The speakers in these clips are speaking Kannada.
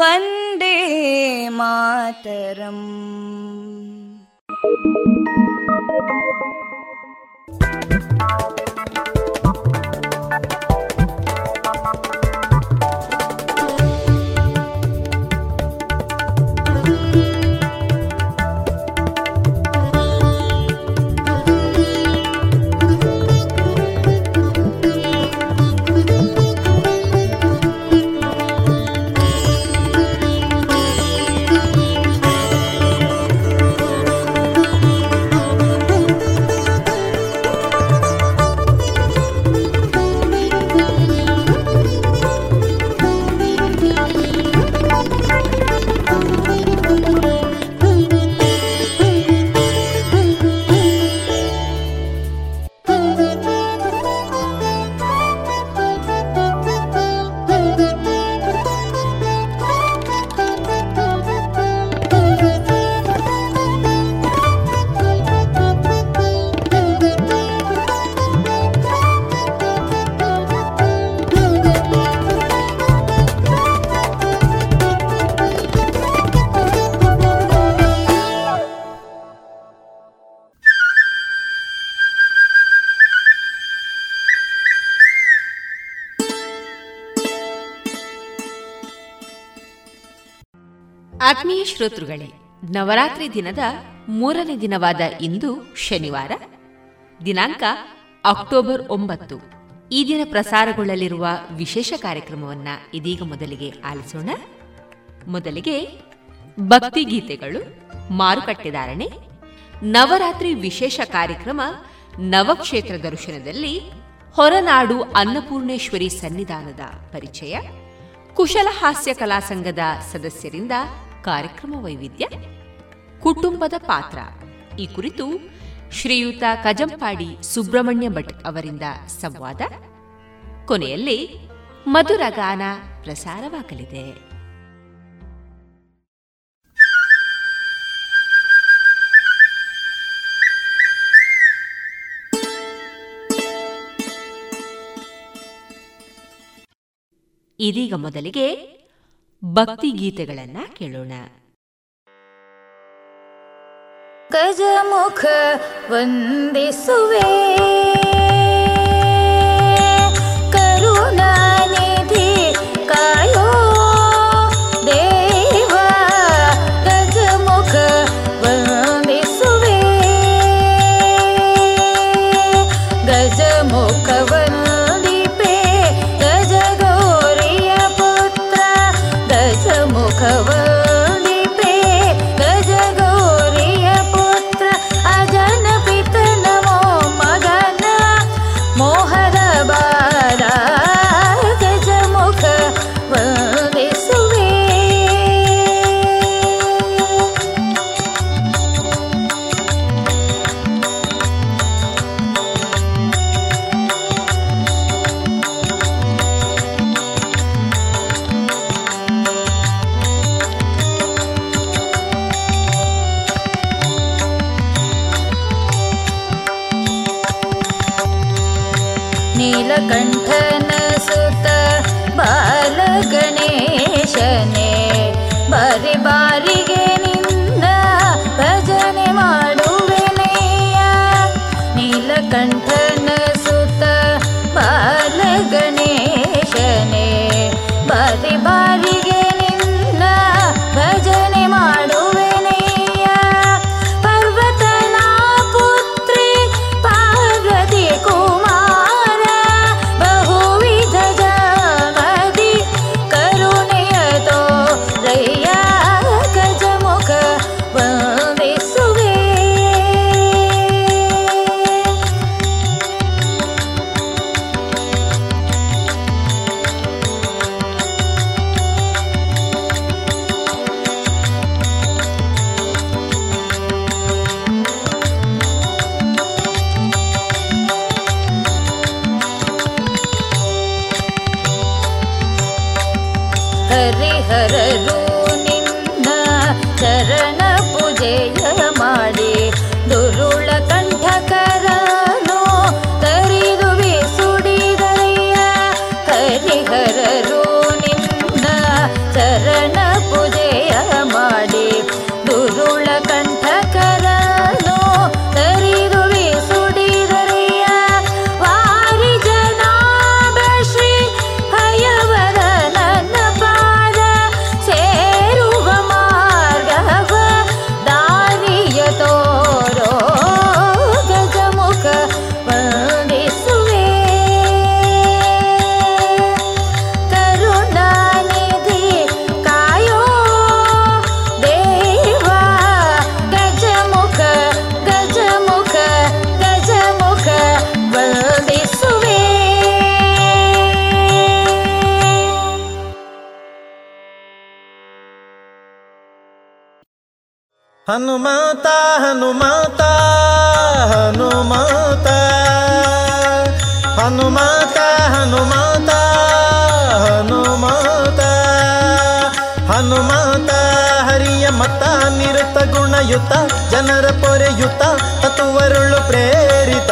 वन्दे मातरम् ಶ್ರೋತೃಗಳೇ, ನವರಾತ್ರಿ ದಿನದ ಮೂರನೇ ದಿನವಾದ ಇಂದು ಶನಿವಾರ, ದಿನಾಂಕ ಅಕ್ಟೋಬರ್ ಒಂಬತ್ತು. ಈ ದಿನ ಪ್ರಸಾರಗೊಳ್ಳಲಿರುವ ವಿಶೇಷ ಕಾರ್ಯಕ್ರಮವನ್ನ ಇದೀಗ ಮೊದಲಿಗೆ ಆಲಿಸೋಣ. ಮೊದಲಿಗೆ ಭಕ್ತಿ ಗೀತೆಗಳು ಮಾರುಕಟ್ಟೆದಾರಣೆ ನವರಾತ್ರಿ ವಿಶೇಷ ಕಾರ್ಯಕ್ರಮ, ನವಕ್ಷೇತ್ರ ದರ್ಶನದಲ್ಲಿ ಹೊರನಾಡು ಅನ್ನಪೂರ್ಣೇಶ್ವರಿ ಸನ್ನಿಧಾನದ ಪರಿಚಯ ಕುಶಲ ಹಾಸ್ಯ ಕಲಾ ಸಂಘದ ಸದಸ್ಯರಿಂದ ಕಾರ್ಯಕ್ರಮ ವೈವಿಧ್ಯ? ಕುಟುಂಬದ ಪಾತ್ರ. ಈ ಕುರಿತು ಶ್ರೀಯುತ ಕಜಂಪಾಡಿ ಸುಬ್ರಹ್ಮಣ್ಯ ಭಟ್ ಅವರಿಂದ ಸಂವಾದ. ಕೊನೆಯಲ್ಲಿ ಮಧುರಗಾನ ಪ್ರಸಾರವಾಗಲಿದೆ. ಇದೀಗ ಮೊದಲಿಗೆ ಭಕ್ತಿ ಗೀತೆಗಳನ್ನ ಕೇಳೋಣ. ಗಜಮುಖ ವಂದಿಸುವೆ. ಹನುಮಾತ ಹನುಮಾತ ಹನುಮಾತ. ಹನುಮಾತ ಹನುಮಾತ ಹನುಮಾತ. ಹನುಮಾತ, ಹರಿಯ ಮತ, ನಿರತ ಗುಣಯುತ, ಜನರ ಪೊರೆಯುತ, ತತ್ವರುಳು ಪ್ರೇರಿತ.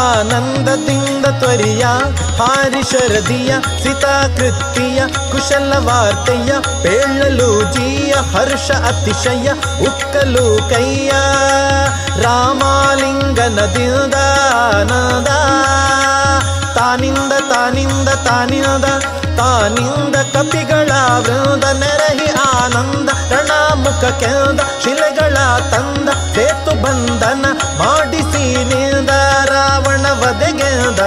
ಆನಂದದಿಂದ ತ್ವರಿಯ ಹಾರಿ ಶರದಿಯ ಸಿತಾಕೃತಿಯ ಕುಶಲ ವಾರ್ತೆಯ ಪೇಳಲು ಜೀಯ ಹರ್ಷ ಅತಿಶಯ ಉಕ್ಕಲು ಕೈಯ ರಾಮಾಲಿಂಗನದಿಂದ ತಾನಿಂದ ತಾನಿಂದ ತಾನಿಂದ ತಾನಿಂದ ಕಪಿಗಳ ವೃಂದ ನೆರಹಿ ಆನಂದ ರಣಾಮುಖ ಕೆಂದ, ಶಿಲೆಗಳ ತಂದ, ಸೇತು ಬಂಧನ ಮಾಡಿಸಿ ನಿಂದ ರಾವಣ ವಧೆಗೆಂದ.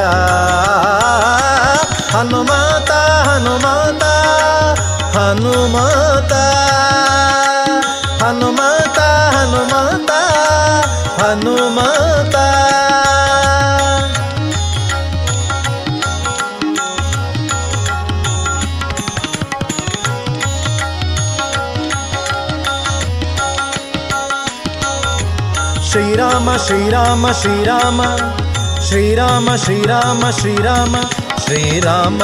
ಹನುಮಾತ ಹನುಮಾತ ಹನುಮಾತ ಹನುಮಾತ ಹನುಮಾತ ಹನುಮಾತ. श्रीराम श्रीराम श्रीराम श्रीराम श्रीराम श्रीराम श्रीराम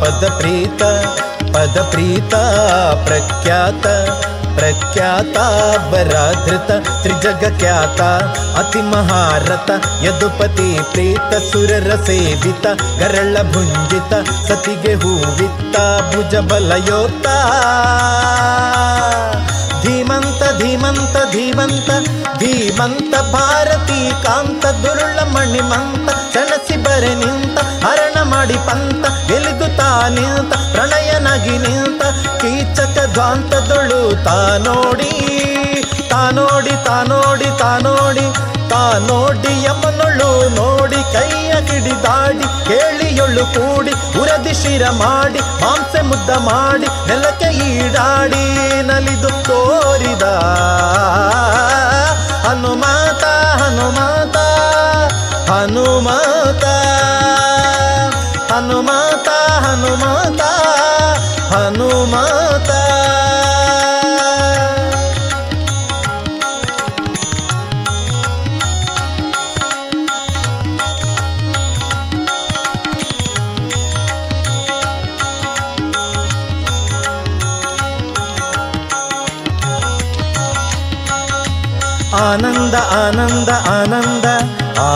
पदप्रीत पदप्रीता प्रख्यात प्रख्याता वराधृत त्रिजगख्याता अतिमहारत यदुपति प्रीत सुररसेवित गरळभुञ्जित सतिगे हूवित्ता भुजबलयोता ಧೀಮಂತ ಧೀಮಂತ ಧೀಮಂತ ಧೀಮಂತ, ಭಾರತಿ ಕಾಂತ, ದುರುಳ ಮಣಿಮಂತ, ಸೆಣಸಿ ಬರೆ ನಿಂತ, ಹರಣ ಮಾಡಿ ಪಂತ, ಎಲಿದು ತಾ ನಿಂತ ಪ್ರಣಯನಗಿ ನಿಂತ, ಕೀಚಕ ಧ್ವಾಂತದೊಳು ತಾ ನೋಡಿ ತಾ ನೋಡಿ ತಾ ನೋಡಿ ತಾ ನೋಡಿ ತಾ ನೋಡಿ ಯಮನೊಳು ನೋಡಿ ಕೈಯ ಕಿಡಿದಾಡಿ ಕೇಳಿಯೊಳ್ಳು ಕೂಡಿ ಉರದಿ ಶಿರ ಮಾಡಿ, ಮಾಂಸೆ ಮುದ್ದ ಮಾಡಿ, ನೆಲಕ್ಕೆ ಈಡಾಡಿ ನಲಿದು ತೋರಿದ. ಹನುಮಾತ ಹನುಮಾತ ಹನುಮಾತ ಹನುಮಾತ ಹನುಮಾತ ಹನುಮಾತ.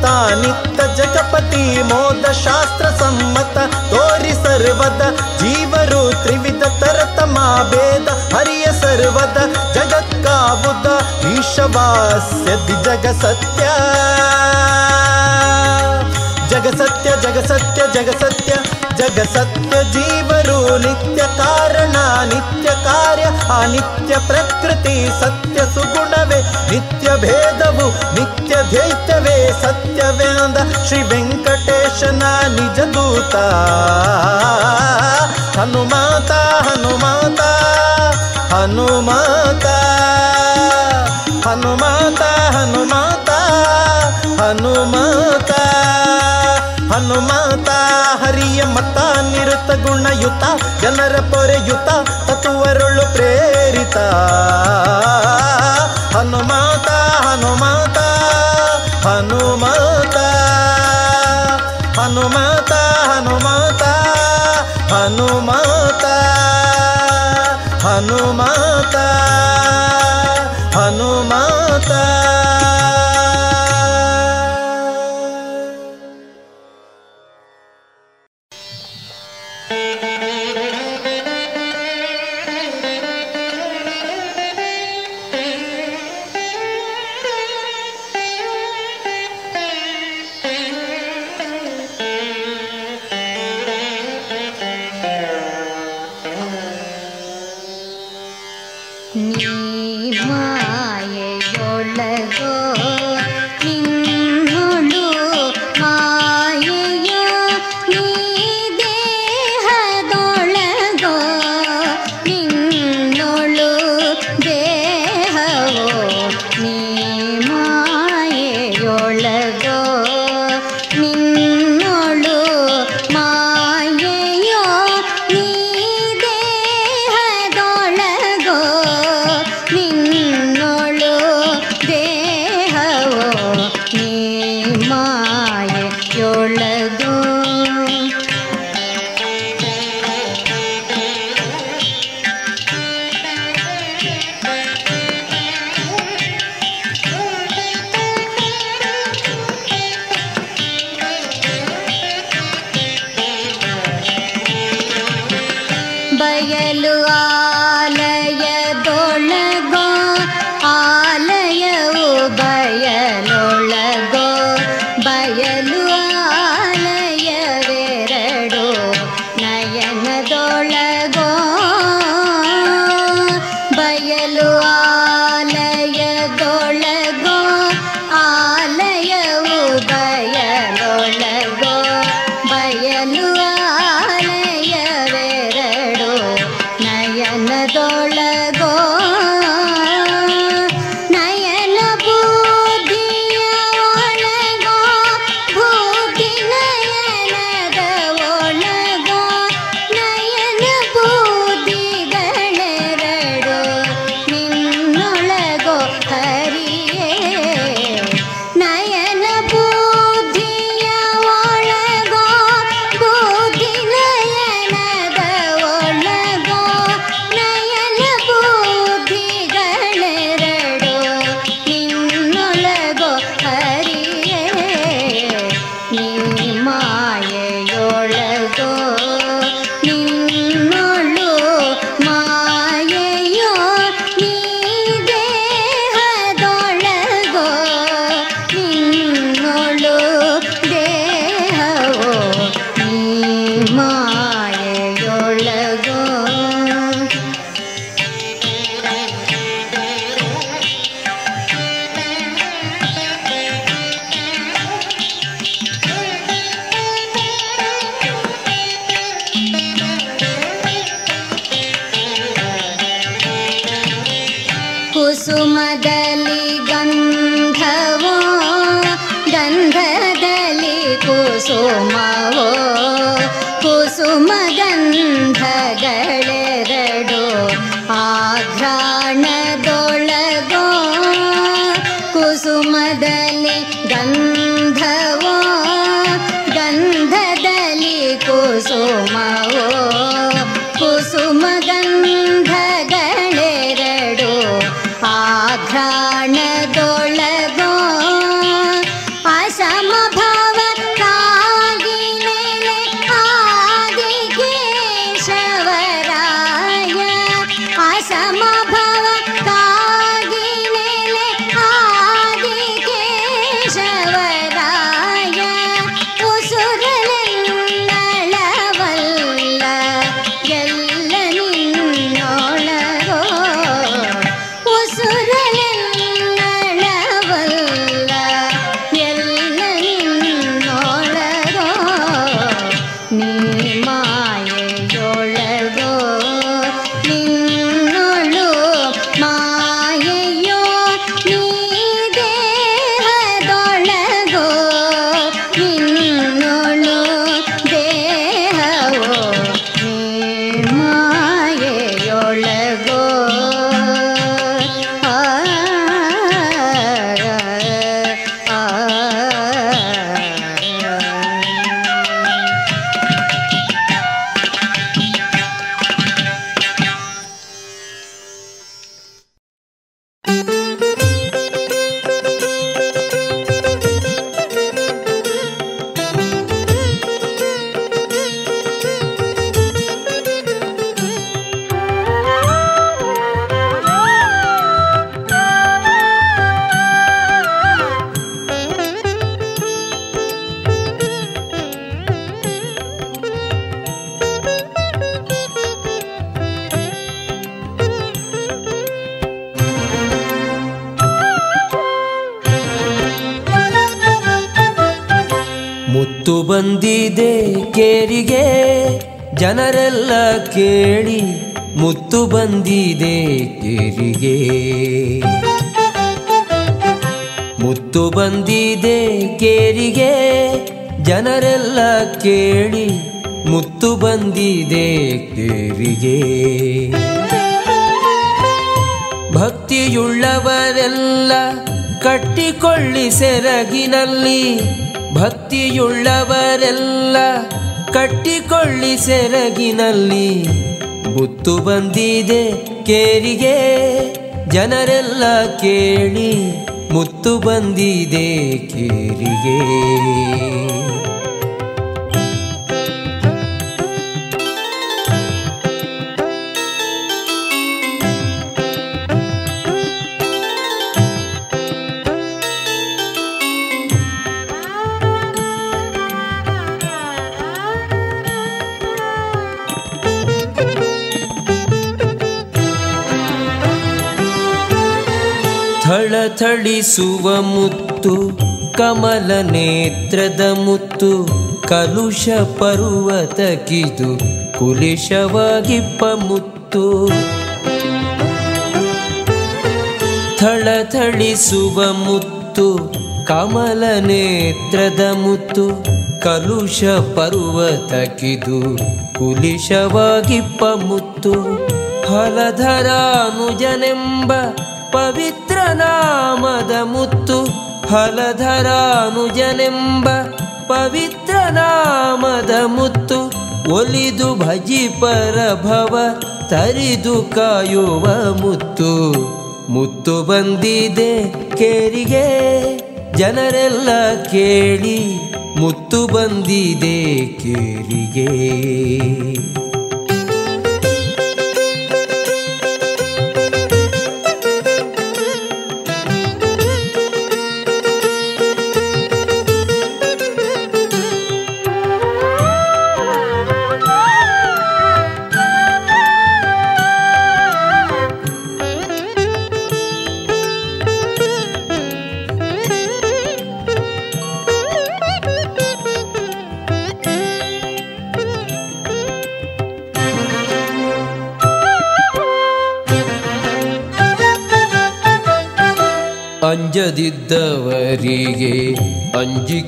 नित्यता नित्य जगपति मोद शास्त्र सम्मत तोरि सर्वद, जीवरु त्रिविध तरतमा भेद, हरिय सर्वद का बुद ईशवास्य जग सत्य। जग सत्य जग सत्य जग सत्य। ಜಗ ಸತ್ಯ ಜೀವರು ನಿತ್ಯ ಕಾರಣ, ನಿತ್ಯ ಕಾರ್ಯ, ಅನಿತ್ಯ ಪ್ರಕೃತಿ, ಸತ್ಯ ಸುಗುಣವೇ, ನಿತ್ಯ ಭೇದವು, ನಿತ್ಯ ದ್ವೈತವೇ, ಸತ್ಯವೇಂದ ಶ್ರೀ ವೆಂಕಟೇಶನ ನಿಜ ದೂತ. ಹನುಮಾತ ಹನುಮಾತ ಹನುಮಾತ ಹನುಮಾತ ಹನುಮಾತ ಹನುಮಾತ ಹನುಮಾತ. ಹರಿಯ ಮತ ನಿರುತ ಗುಣಯುತ ಜನರ ಪೊರೆಯುತ ತತ್ವರುಳು ಪ್ರೇರಿತ. ಬಂದಿದೆ ಕೇರಿಗೆ, ಜನರೆಲ್ಲ ಕೇಳಿ ಮುತ್ತು ಬಂದಿದೆ ಕೇರಿಗೆ. ಮುತ್ತು ಬಂದಿದೆ ಕೇರಿಗೆ, ಜನರೆಲ್ಲ ಕೇಳಿ ಮುತ್ತು ಬಂದಿದೆ ಕೇರಿಗೆ. ಭಕ್ತಿಯುಳ್ಳವರೆಲ್ಲ ಕಟ್ಟಿಕೊಳ್ಳಿ ಸೆರಗಿನಲ್ಲಿ ಭಕ್ತಿಯುಳ್ಳವರೆಲ್ಲ ಕಟ್ಟಿಕೊಳ್ಳಿ ಸೆರಗಿನಲ್ಲಿ. ಮುತ್ತು ಬಂದಿದೆ ಕೇರಿಗೆ ಜನರೆಲ್ಲ ಕೇಳಿ ಮುತ್ತು ಬಂದಿದೆ ಕೇರಿಗೆ. ಥಳಥಳಿಸುವ ಮುತ್ತು, ಕಮಲ ನೇತ್ರದ ಮುತ್ತು, ಕಲುಷ ಪರ್ವತಕ್ಕಿದು ಕುಲಿಶವಾಗಿಪ್ಪ ಮುತ್ತು. ಥಳಥಳಿಸುವ ಮುತ್ತು, ಕಮಲ ನೇತ್ರದ ಮುತ್ತು, ಕಲುಷ ಪರ್ವತಕ್ಕಿದು ಕುಲಿಶವಾಗಿಪ್ಪ ಮುತ್ತು. ಹಲಧರಾನುಜನೆಂಬ ಪವಿತ್ರ ನಾಮದ ಮುತ್ತು ಹಲಧರಾನುಜನೆಂಬ ಪವಿತ್ರ ನಾಮದ ಮುತ್ತು ಒಲಿದು ಭಜಿ ಪರಭವ ತರಿದು ಕಾಯುವ ಮುತ್ತು. ಮುತ್ತು ಬಂದಿದೆ ಕೇರಿಗೆ, ಜನರೆಲ್ಲ ಕೇಳಿ ಮುತ್ತು ಬಂದಿದೆ ಕೇರಿಗೆ.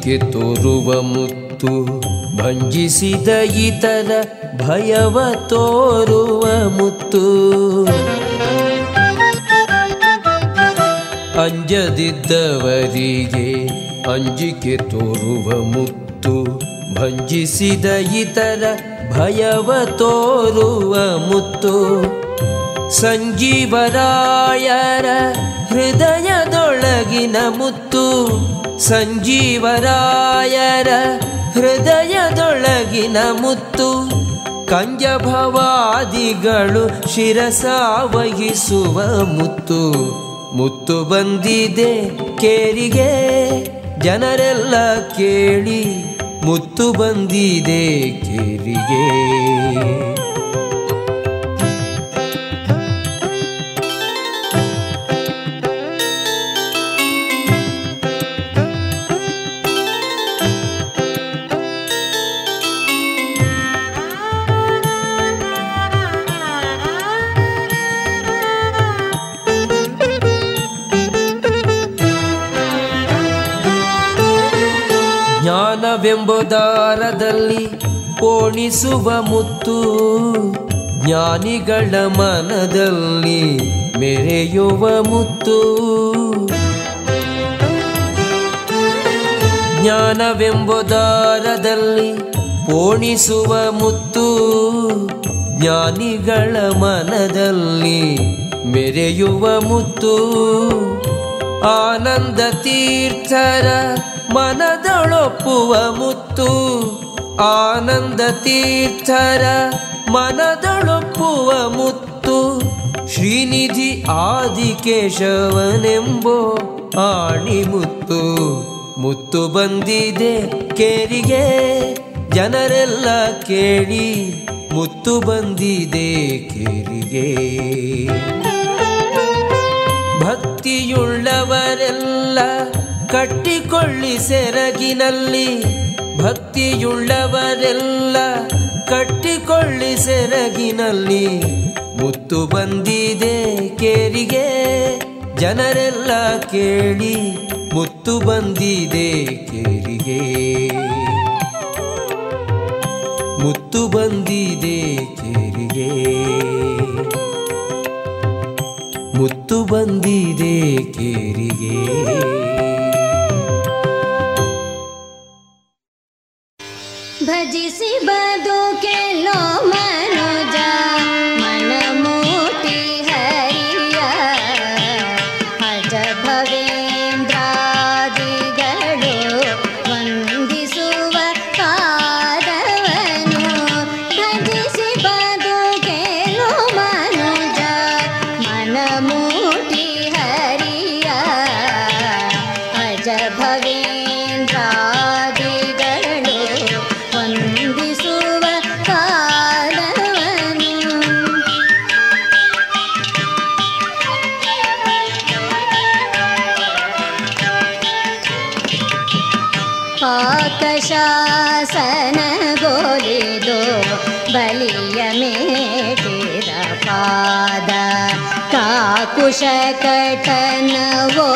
ಅಂಜಿಕೆ ತೋರುವ ಮುತ್ತು ಭಂಜಿಸಿದ ಇತರ ಭಯವ ತೋರುವ ಮುತ್ತು. ಅಂಜದಿದ್ದವರಿಗೆ ಅಂಜಿಕೆ ತೋರುವ ಮುತ್ತು ಭಂಜಿಸಿದ ಇತರ ಭಯವ ತೋರುವ ಮುತ್ತು. ಸಂಜೀವರಾಯರ ಹೃದಯದೊಳಗಿನ ಮುತ್ತು ಸಂಜೀವರಾಯರ ಹೃದಯದೊಳಗಿನ ಮುತ್ತು ಕಂಜಭವಾದಿಗಳು ಶಿರಸ ವಹಿಸುವ ಮುತ್ತು. ಮುತ್ತು ಬಂದಿದೆ ಕೇರಿಗೆ, ಜನರೆಲ್ಲ ಕೇಳಿ ಮುತ್ತು ಬಂದಿದೆ ಕೇರಿಗೆ. ಜ್ಞಾನವೆಂಬುದಾರದಲ್ಲಿ ಪೋಣಿಸುವ ಮುತ್ತು ಜ್ಞಾನಿಗಳ ಮನದಲ್ಲಿ ಮೆರೆಯುವ ಮುತ್ತು. ಜ್ಞಾನವೆಂಬುದಾರದಲ್ಲಿ ಪೋಣಿಸುವ ಮುತ್ತು ಜ್ಞಾನಿಗಳ ಮನದಲ್ಲಿ ಮೆರೆಯುವ ಮುತ್ತು. ಆನಂದ ತೀರ್ಥರ ಮನದೊಳೊಪ್ಪುವ ಮುತ್ತು, ಆನಂದ ತೀರ್ಥರ ಮನದೊಳೊಪ್ಪುವ ಮುತ್ತು. ಶ್ರೀನಿಧಿ ಆದಿಕೇಶವನೆಂಬೋ ಆಣಿಮುತ್ತು ಮುತ್ತು ಬಂದಿದೆ ಕೇರಿಗೆ, ಜನರೆಲ್ಲ ಕೇಳಿ, ಮುತ್ತು ಬಂದಿದೆ ಕೇರಿಗೆ. ಭಕ್ತಿಯುಳ್ಳವರೆಲ್ಲ ಕಟ್ಟಿಕೊಳ್ಳಿ ಸೆರಗಿನಲ್ಲಿ, ಭಕ್ತಿಯುಳ್ಳವರೆಲ್ಲ ಕಟ್ಟಿಕೊಳ್ಳಿ ಸೆರಗಿನಲ್ಲಿ. ಮುತ್ತು ಬಂದಿದೆ ಕೇರಿಗೆ, ಜನರೆಲ್ಲ ಕೇಳಿ, ಮುತ್ತು ಬಂದಿದೆ ಕೇರಿಗೆ. ಮುತ್ತು ಬಂದಿದೆ ಕೇರಿಗೆ. ಮುತ್ತು ಬಂದಿದೆ ಕೇರಿಗೆ. शकटनवोदो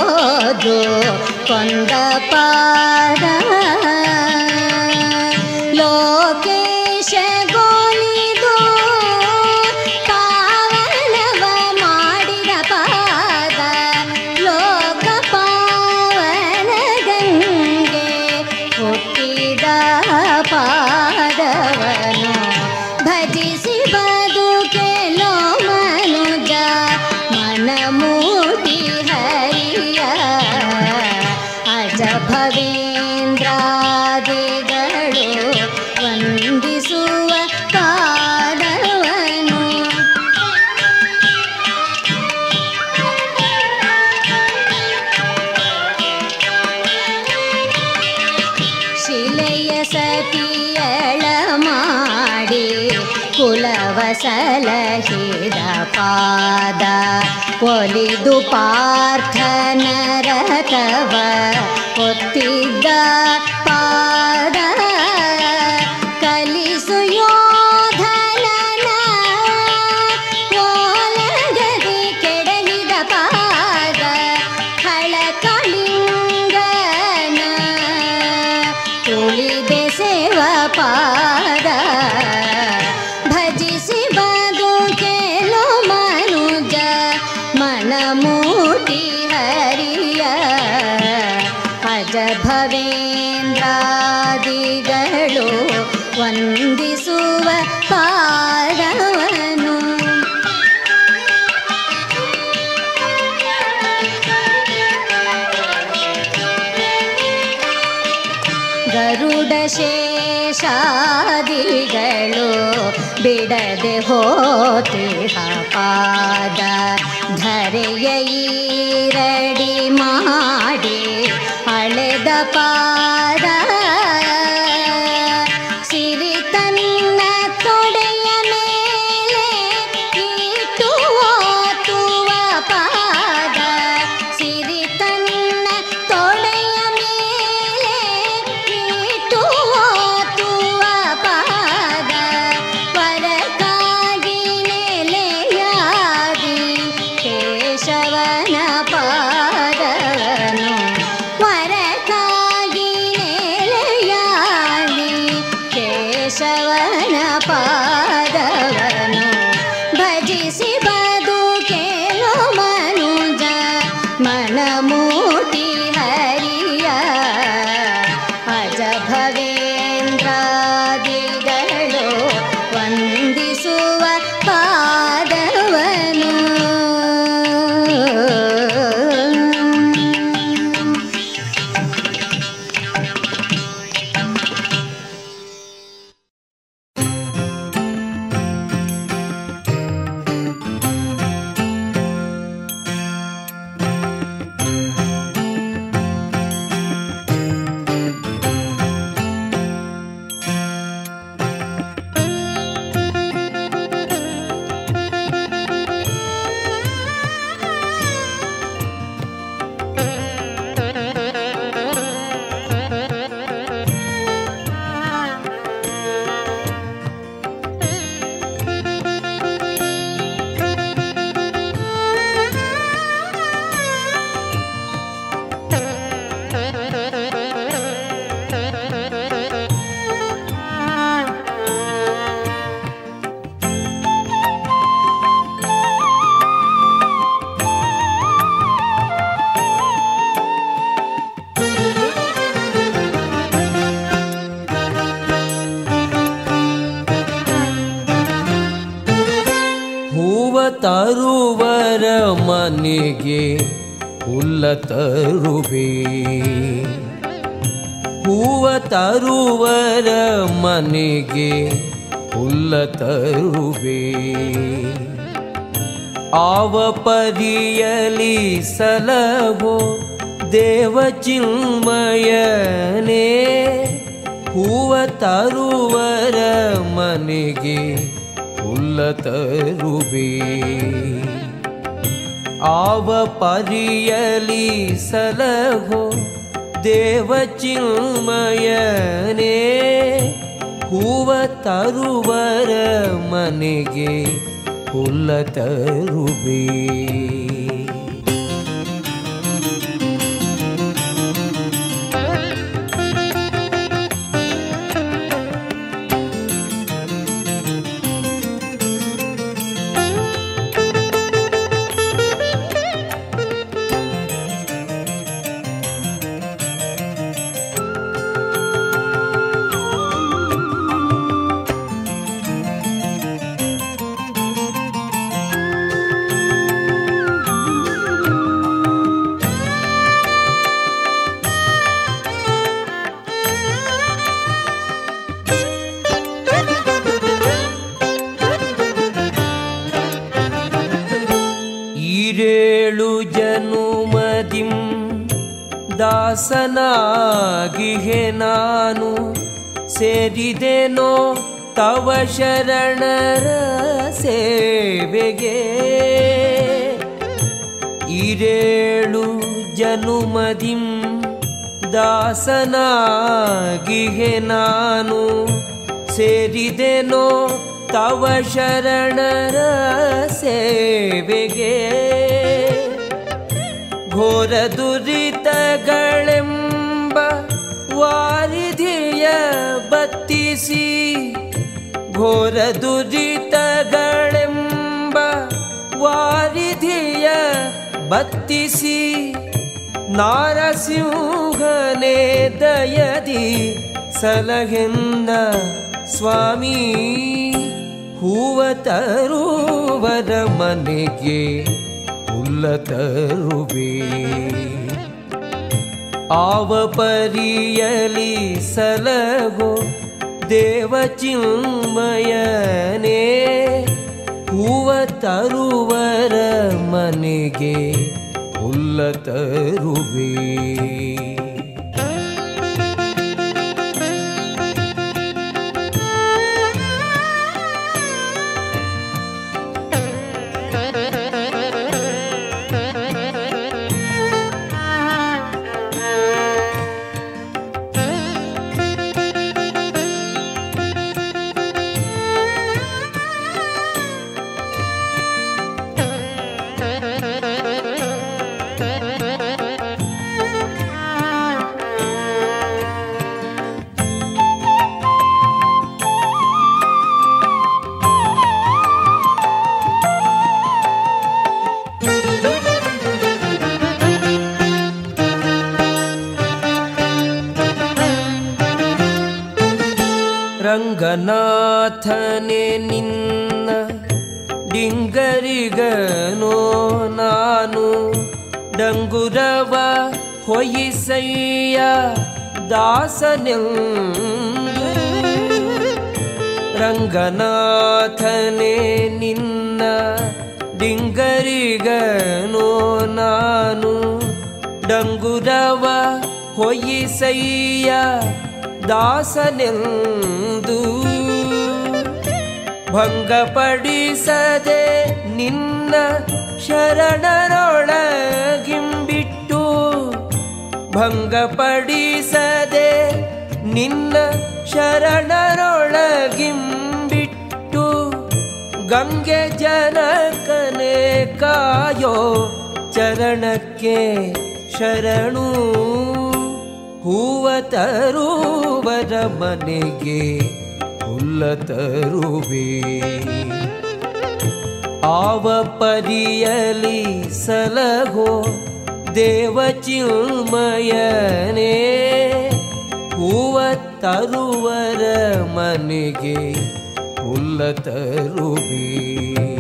दो पली दुपार हो पाद धर यही रड़ी माड़ी हल दपा ಸಲಹೋ ದೇವಚಿನ್ಮಯನೇ ಹೂವ ತರುವರ ಮನೆಗೆ ಹುಲ್ಲ ತರುವೆ. ಆವ ಪರಿಯಲಿ ಸಲಹೋ ದೇವಚಿನ್ಮಯನೇ ಹೂವ ತರುವರ ಮನೆಗೆ ಹುಲ್ಲ ತರುವೆ. ಶರಣರ ಸೇವೆಗೆ ಇರೇಳು ಜನುಮದಿಂ ದಾಸನಾಗಿಹೆ ನಾನು ಸೇರಿದೆನೋ ತವ ಶರಣರ ಸೇವೆಗೆ ಘೋರ ದುರಿತಗಳೆಂಬ ಘೋರ ದುರಿತಗಳೆಂಬ ವಾರಿಧಿಯ ಬತ್ತಿಸಿ ನಾರಸಿಂಹನೇ ದಯದಿ ಸಲಹೆಂದ ಸ್ವಾಮಿ, ಹೂವ ತರುವರ ಮನೆಗೆ ಹುಲ್ಲ ತರುವೆ. ಆವ ಪರಿಯಲಿ ಸಲಹೋ ದೇವಚಿನ್ಮಯನೇ ಹೂವ ತರುವರ ಮನೆಗೆ ಹುಲ್ಲ ತರುವೆ. ದಾಸನೆಂದು ಭಂಗಪಡಿಸದೆ ನಿನ್ನ ಶರಣರೊಳಗಿಂಬಿಟ್ಟು ಭಂಗಪಡಿಸದೆ ನಿನ್ನ ಶರಣರೊಳಗಿಂಬಿಟ್ಟು ಗಂಗೆ ಜನಕನೇ ಕಾಯೋ ಚರಣಕ್ಕೆ ಶರಣು ಹೂವ ತರುವರ ಮನೆಗೆ ಹುಲ್ಲ ತರುವೆ. ಆವ ಪರಿಯಲಿ ಸಲಹೋ ದೇವ ಚಿಲ್ಮಯನೇ ಹೂವ ತರುವರ ಮನೆಗೆ ಹುಲ್ಲ ತರುವೆ.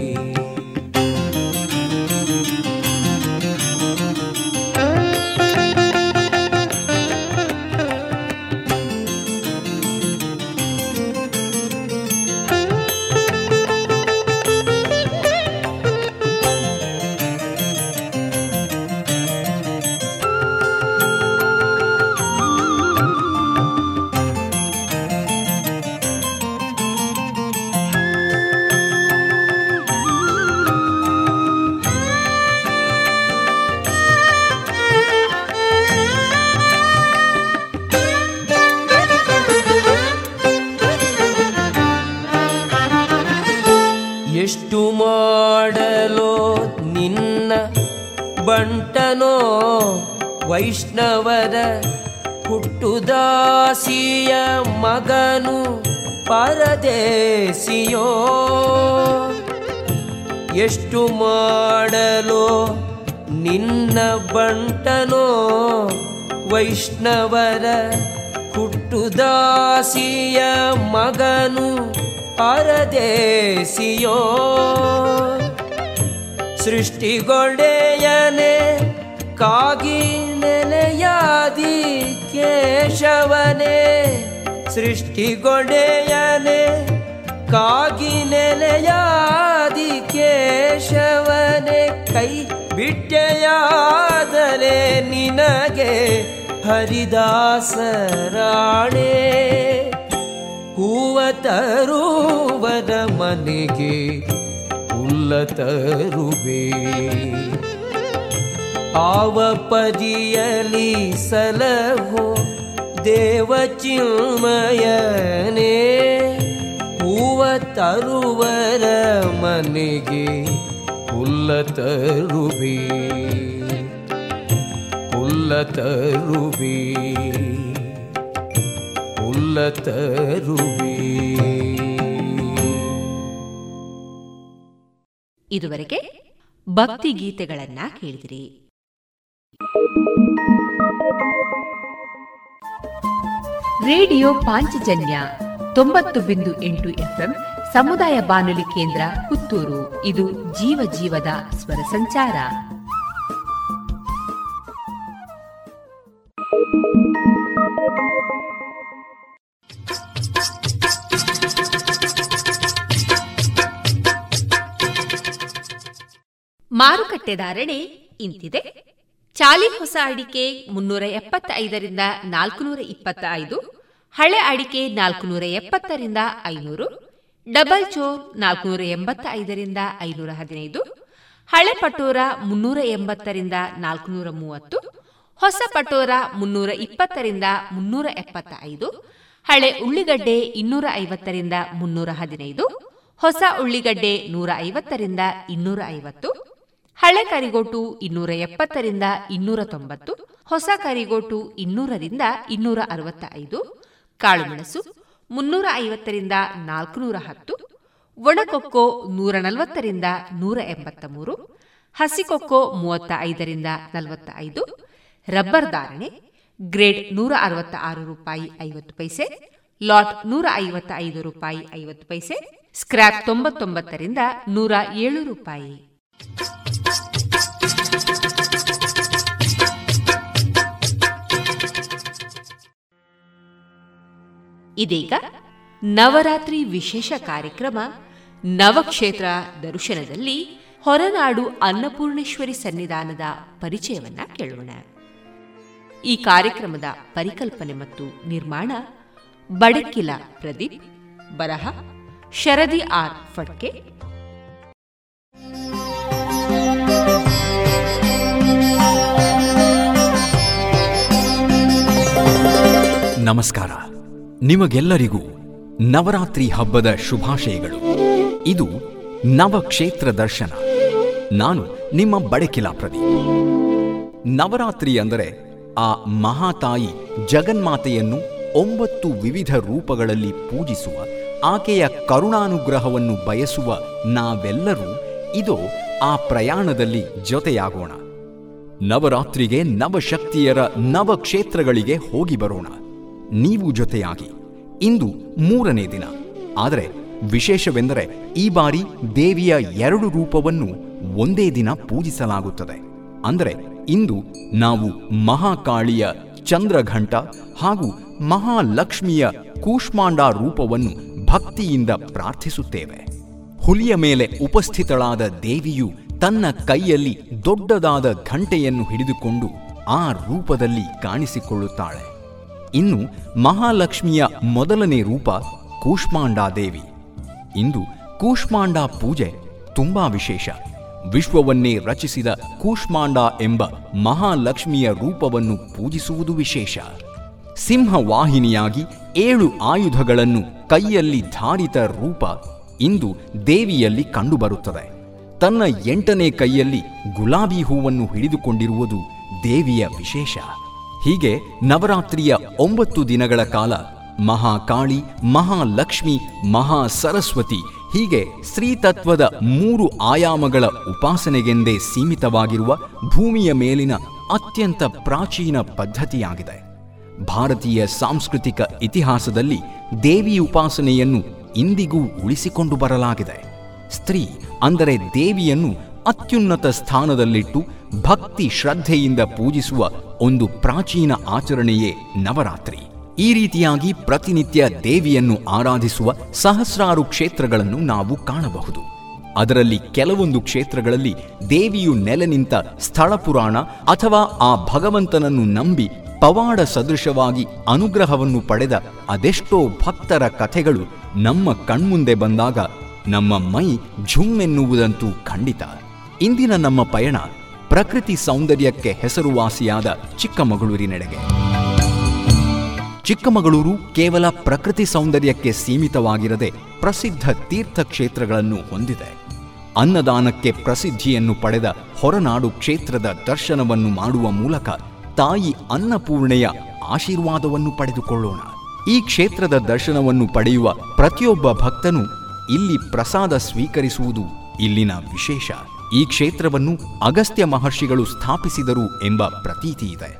ಮಾಡಲೋ ನಿನ್ನ ಬಂಟನೋ? ವೈಷ್ಣವರ ಹುಟ್ಟುದಾಸಿಯ ಮಗನು ಪರದೇಶಿಯೋ ಸೃಷ್ಟಿಗೊಡೆಯನೆ ಕಾಗಿ ನೆಲೆಯಾದಿ ಕೇಶವನೇ. ಸೃಷ್ಟಿಗೊಡೆಯನೆ ಕಾಗಿ ನೆಲೆಯಾದಿ ಕೇಶವನೆ ಕೈ ಬಿಟ್ಟೆಯಾದರೆ ನಿನಗೆ ಹರಿದಾಸರಾಣೆ. ಹೂವ ತರುವದ ಮನೆಗೆ ಹುಲ್ಲ ತರುವೆ. ಆವ ಸಲಹೋ ದೇವಚಿನ್ಮಯನೇ ಹೂವ ತರುವರ ಮನೆಗೆ ಹುಲ್ಲ ತರುವಿ. ಹುಲ್ಲ ತರುವಿ. ಹುಲ್ಲ ತರುವಿ. ಇದುವರೆಗೆ ಭಕ್ತಿ ಗೀತೆಗಳನ್ನ ಕೇಳಿದಿರಿ. ರೇಡಿಯೋ ಪಾಂಚಜನ್ಯ ತೊಂಬತ್ತು ಬಿಂದು ಎಂಟು ಎಫ್ಎಂ ಸಮುದಾಯ ಬಾನುಲಿ ಕೇಂದ್ರ ಪುತ್ತೂರು. ಇದು ಜೀವ ಜೀವದ ಸ್ವರ ಸಂಚಾರ. ಮಾರುಕಟ್ಟೆ ಧಾರಣೆ ಇಂತಿದೆ. ಚಾಲಿ ಹೊಸ ಅಡಿಕೆ ಮುನ್ನೂರ ಎಪ್ಪತ್ತೈದರಿಂದ ನಾಲ್ಕುನೂರ ಇಪ್ಪತ್ತ ಐದು ಹಳೆ ಅಡಿಕೆ ನಾಲ್ಕುನೂರ ಎಪ್ಪತ್ತರಿಂದ ಐನೂರು, ಡಬಲ್ ಚೋರ್ ನಾಲ್ಕುನೂರ ಎಂಬತ್ತ ಐದರಿಂದ ಐನೂರ ಹದಿನೈದು ಹಳೆ ಪಟೋರ ಮುನ್ನೂರ ಎಂಬತ್ತರಿಂದ ನಾಲ್ಕುನೂರ ಮೂವತ್ತು ಹೊಸ ಪಟೋರ ಮುನ್ನೂರ ಇಪ್ಪತ್ತರಿಂದ ಮುನ್ನೂರ ಎಪ್ಪತ್ತ ಐದು ಹಳೆ ಉಳ್ಳಿಗಡ್ಡೆ ಇನ್ನೂರ ಐವತ್ತರಿಂದ ಮುನ್ನೂರ ಹದಿನೈದು ಹೊಸ ಉಳ್ಳಿಗಡ್ಡೆ ನೂರ ಐವತ್ತರಿಂದ ಇನ್ನೂರ ಐವತ್ತು ಹಳೆ ಕರಿಗೋಟು ಇನ್ನೂರ ಎಪ್ಪತ್ತರಿಂದ ಇನ್ನೂರ ತೊಂಬತ್ತು ಹೊಸ ಕರಿಗೋಟು ಇನ್ನೂರರಿಂದ ಇನ್ನೂರ ಅರವತ್ತ ಐದು ಕಾಳುಮೆಣಸು ಮುನ್ನೂರ ಐವತ್ತರಿಂದ ನಾಲ್ಕುನೂರ ಹತ್ತು, ಒಣಕೊಕ್ಕೋ ನೂರ ನಲವತ್ತರಿಂದ ನೂರ ಎಂಬತ್ತ ಮೂರು, ಹಸಿಕೊಕ್ಕೋ ಮೂವತ್ತ ಐದರಿಂದ ನಲವತ್ತ ಐದು, ರಬ್ಬರ್ ಧಾರಣೆ ಗ್ರೇಡ್ ನೂರ ಅರವತ್ತ ಆರು ರೂಪಾಯಿ ಐವತ್ತು ಪೈಸೆ, ಲಾಟ್ ನೂರ ಐವತ್ತ ಐದು ರೂಪಾಯಿ ಐವತ್ತು ಪೈಸೆ ಸ್ಕ್ರಾಪ್ ತೊಂಬತ್ತೊಂಬತ್ತರಿಂದ ನೂರ ಏಳು ರೂಪಾಯಿ. ಇದೀಗ ನವರಾತ್ರಿ ವಿಶೇಷ ಕಾರ್ಯಕ್ರಮ ನವಕ್ಷೇತ್ರ ದರ್ಶನದಲ್ಲಿ ಹೊರನಾಡು ಅನ್ನಪೂರ್ಣೇಶ್ವರಿ ಸನ್ನಿಧಾನದ ಪರಿಚಯವನ್ನ ಕೇಳೋಣ. ಈ ಕಾರ್ಯಕ್ರಮದ ಪರಿಕಲ್ಪನೆ ಮತ್ತು ನಿರ್ಮಾಣ ಬಡಕಿಲ ಪ್ರದೀಪ್, ಬರಹ, ಶರದಿ ಆರ್ ಫಡ್ಕೆ. ನಮಸ್ಕಾರ. ನಿಮಗೆಲ್ಲರಿಗೂ ನವರಾತ್ರಿ ಹಬ್ಬದ ಶುಭಾಶಯಗಳು. ಇದು ನವಕ್ಷೇತ್ರ ದರ್ಶನ. ನಾನು ನಿಮ್ಮ ಬಡಕಿಲಾ ಪ್ರದೀಪ್. ನವರಾತ್ರಿ ಅಂದರೆ ಆ ಮಹಾತಾಯಿ ಜಗನ್ಮಾತೆಯನ್ನು ಒಂಬತ್ತು ವಿವಿಧ ರೂಪಗಳಲ್ಲಿ ಪೂಜಿಸುವ, ಆಕೆಯ ಕರುಣಾನುಗ್ರಹವನ್ನು ಬಯಸುವ ನಾವೆಲ್ಲರೂ ಇದು ಆ ಪ್ರಯಾಣದಲ್ಲಿ ಜೊತೆಯಾಗೋಣ. ನವರಾತ್ರಿಗೆ ನವಶಕ್ತಿಯರ ನವಕ್ಷೇತ್ರಗಳಿಗೆ ಹೋಗಿ ಬರೋಣ. ನೀವು ಜೊತೆಯಾಗಿ ಇಂದು ಮೂರನೇ ದಿನ. ಆದರೆ ವಿಶೇಷವೆಂದರೆ ಈ ಬಾರಿ ದೇವಿಯ ಎರಡು ರೂಪವನ್ನು ಒಂದೇ ದಿನ ಪೂಜಿಸಲಾಗುತ್ತದೆ. ಅಂದರೆ ಇಂದು ನಾವು ಮಹಾಕಾಳಿಯ ಚಂದ್ರಘಂಟ ಹಾಗೂ ಮಹಾಲಕ್ಷ್ಮಿಯ ಕೂಷ್ಮಾಂಡ ರೂಪವನ್ನು ಭಕ್ತಿಯಿಂದ ಪ್ರಾರ್ಥಿಸುತ್ತೇವೆ. ಹುಲಿಯ ಮೇಲೆ ಉಪಸ್ಥಿತಳಾದ ದೇವಿಯು ತನ್ನ ಕೈಯಲ್ಲಿ ದೊಡ್ಡದಾದ ಘಂಟೆಯನ್ನು ಹಿಡಿದುಕೊಂಡು ಆ ರೂಪದಲ್ಲಿ ಕಾಣಿಸಿಕೊಳ್ಳುತ್ತಾಳೆ. ಇನ್ನು ಮಹಾಲಕ್ಷ್ಮಿಯ ಮೊದಲನೇ ರೂಪ ಕೂಷ್ಮಾಂಡಾದೇವಿ ಇಂದು ಕೂಷ್ಮಾಂಡಾ ಪೂಜೆ ತುಂಬಾ ವಿಶೇಷ. ವಿಶ್ವವನ್ನೇ ರಚಿಸಿದ ಕೂಷ್ಮಾಂಡ ಎಂಬ ಮಹಾಲಕ್ಷ್ಮಿಯ ರೂಪವನ್ನು ಪೂಜಿಸುವುದು ವಿಶೇಷ. ಸಿಂಹವಾಹಿನಿಯಾಗಿ ಏಳು ಆಯುಧಗಳನ್ನು ಕೈಯಲ್ಲಿ ಧಾರಿತ ರೂಪ ಇಂದು ದೇವಿಯಲ್ಲಿ ಕಂಡುಬರುತ್ತದೆ. ತನ್ನ ಎಂಟನೇ ಕೈಯಲ್ಲಿ ಗುಲಾಬಿ ಹೂವನ್ನು ಹಿಡಿದುಕೊಂಡಿರುವುದು ದೇವಿಯ ವಿಶೇಷ. ಹೀಗೆ ನವರಾತ್ರಿಯ ಒಂಬತ್ತು ದಿನಗಳ ಕಾಲ ಮಹಾಕಾಳಿ, ಮಹಾಲಕ್ಷ್ಮಿ ಮಹಾ ಸರಸ್ವತಿ ಹೀಗೆ ಸ್ತ್ರೀತತ್ವದ ಮೂರು ಆಯಾಮಗಳ ಉಪಾಸನೆಗೆಂದೇ ಸೀಮಿತವಾಗಿರುವ ಭೂಮಿಯ ಮೇಲಿನ ಅತ್ಯಂತ ಪ್ರಾಚೀನ ಪದ್ಧತಿಯಾಗಿದೆ. ಭಾರತೀಯ ಸಾಂಸ್ಕೃತಿಕ ಇತಿಹಾಸದಲ್ಲಿ ದೇವಿ ಉಪಾಸನೆಯನ್ನು ಇಂದಿಗೂ ಉಳಿಸಿಕೊಂಡು ಬರಲಾಗಿದೆ. ಸ್ತ್ರೀ ಅಂದರೆ ದೇವಿಯನ್ನು ಅತ್ಯುನ್ನತ ಸ್ಥಾನದಲ್ಲಿಟ್ಟು ಭಕ್ತಿ ಶ್ರದ್ಧೆಯಿಂದ ಪೂಜಿಸುವ ಒಂದು ಪ್ರಾಚೀನ ಆಚರಣೆಯೇ ನವರಾತ್ರಿ. ಈ ರೀತಿಯಾಗಿ ಪ್ರತಿನಿತ್ಯ ದೇವಿಯನ್ನು ಆರಾಧಿಸುವ ಸಹಸ್ರಾರು ಕ್ಷೇತ್ರಗಳನ್ನು ನಾವು ಕಾಣಬಹುದು. ಅದರಲ್ಲಿ ಕೆಲವೊಂದು ಕ್ಷೇತ್ರಗಳಲ್ಲಿ ದೇವಿಯು ನೆಲೆ ನಿಂತ ಸ್ಥಳ ಪುರಾಣ ಅಥವಾ ಆ ಭಗವಂತನನ್ನು ನಂಬಿ ಪವಾಡ ಸದೃಶವಾಗಿ ಅನುಗ್ರಹವನ್ನು ಪಡೆದ ಅದೆಷ್ಟೋ ಭಕ್ತರ ಕಥೆಗಳು ನಮ್ಮ ಕಣ್ಮುಂದೆ ಬಂದಾಗ ನಮ್ಮ ಮೈ ಝುಮ್ಮೆನ್ನುವುದಂತೂ ಖಂಡಿತ. ಇಂದಿನ ನಮ್ಮ ಪಯಣ ಪ್ರಕೃತಿ ಸೌಂದರ್ಯಕ್ಕೆ ಹೆಸರುವಾಸಿಯಾದ ಚಿಕ್ಕಮಗಳೂರಿನೆಡೆಗೆ. ಚಿಕ್ಕಮಗಳೂರು ಕೇವಲ ಪ್ರಕೃತಿ ಸೌಂದರ್ಯಕ್ಕೆ ಸೀಮಿತವಾಗಿರದೆ ಪ್ರಸಿದ್ಧ ತೀರ್ಥಕ್ಷೇತ್ರಗಳನ್ನು ಹೊಂದಿದೆ. ಅನ್ನದಾನಕ್ಕೆ ಪ್ರಸಿದ್ಧಿಯನ್ನು ಪಡೆದ ಹೊರನಾಡು ಕ್ಷೇತ್ರದ ದರ್ಶನವನ್ನು ಮಾಡುವ ಮೂಲಕ ತಾಯಿ ಅನ್ನಪೂರ್ಣೆಯ ಆಶೀರ್ವಾದವನ್ನು ಪಡೆದುಕೊಳ್ಳೋಣ. ಈ ಕ್ಷೇತ್ರದ ದರ್ಶನವನ್ನು ಪಡೆಯುವ ಪ್ರತಿಯೊಬ್ಬ ಭಕ್ತನು ಇಲ್ಲಿ ಪ್ರಸಾದ ಸ್ವೀಕರಿಸುವುದು ಇಲ್ಲಿನ ವಿಶೇಷ. ಈ ಕ್ಷೇತ್ರವನ್ನು ಅಗಸ್ತ್ಯ ಮಹರ್ಷಿಗಳು ಸ್ಥಾಪಿಸಿದರು ಎಂಬ ಪ್ರತೀತಿ ಇದೆ.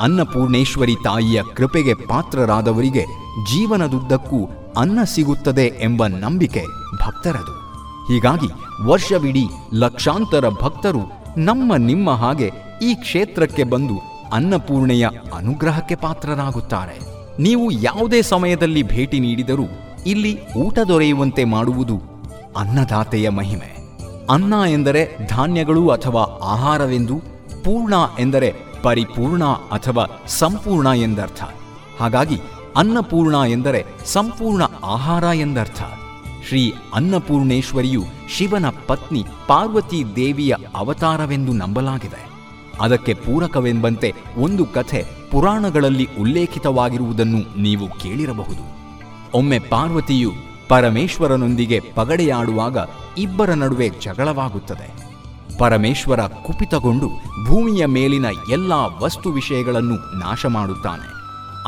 ಅನ್ನಪೂರ್ಣೇಶ್ವರಿ ತಾಯಿಯ ಕೃಪೆಗೆ ಪಾತ್ರರಾದವರಿಗೆ ಜೀವನದುದ್ದಕ್ಕೂ ಅನ್ನ ಸಿಗುತ್ತದೆ ಎಂಬ ನಂಬಿಕೆ ಭಕ್ತರದು. ಹೀಗಾಗಿ ವರ್ಷವಿಡೀ ಲಕ್ಷಾಂತರ ಭಕ್ತರು ನಮ್ಮ ನಿಮ್ಮ ಹಾಗೆ ಈ ಕ್ಷೇತ್ರಕ್ಕೆ ಬಂದು ಅನ್ನಪೂರ್ಣೆಯ ಅನುಗ್ರಹಕ್ಕೆ ಪಾತ್ರರಾಗುತ್ತಾರೆ. ನೀವು ಯಾವುದೇ ಸಮಯದಲ್ಲಿ ಭೇಟಿ ನೀಡಿದರೂ ಇಲ್ಲಿ ಊಟ ದೊರೆಯುವಂತೆ ಮಾಡುವುದು ಅನ್ನದಾತೆಯ ಮಹಿಮೆ. ಅನ್ನ ಎಂದರೆ ಧಾನ್ಯಗಳು ಅಥವಾ ಆಹಾರವೆಂದು ಪೂರ್ಣ ಎಂದರೆ ಪರಿಪೂರ್ಣ ಅಥವಾ ಸಂಪೂರ್ಣ ಎಂದರ್ಥ. ಹಾಗಾಗಿ ಅನ್ನಪೂರ್ಣ ಎಂದರೆ ಸಂಪೂರ್ಣ ಆಹಾರ ಎಂದರ್ಥ. ಶ್ರೀ ಅನ್ನಪೂರ್ಣೇಶ್ವರಿಯು ಶಿವನ ಪತ್ನಿ ಪಾರ್ವತಿ ದೇವಿಯ ಅವತಾರವೆಂದು ನಂಬಲಾಗಿದೆ. ಅದಕ್ಕೆ ಪೂರಕವೆಂಬಂತೆ ಒಂದು ಕಥೆ ಪುರಾಣಗಳಲ್ಲಿ ಉಲ್ಲೇಖಿತವಾಗಿರುವುದನ್ನು ನೀವು ಕೇಳಿರಬಹುದು. ಒಮ್ಮೆ ಪಾರ್ವತಿಯು ಪರಮೇಶ್ವರನೊಂದಿಗೆ ಪಗಡೆಯಾಡುವಾಗ ಇಬ್ಬರ ನಡುವೆ ಜಗಳವಾಗುತ್ತದೆ. ಪರಮೇಶ್ವರ ಕುಪಿತಗೊಂಡು ಭೂಮಿಯ ಮೇಲಿನ ಎಲ್ಲ ವಸ್ತು ವಿಷಯಗಳನ್ನು ನಾಶ ಮಾಡುತ್ತಾನೆ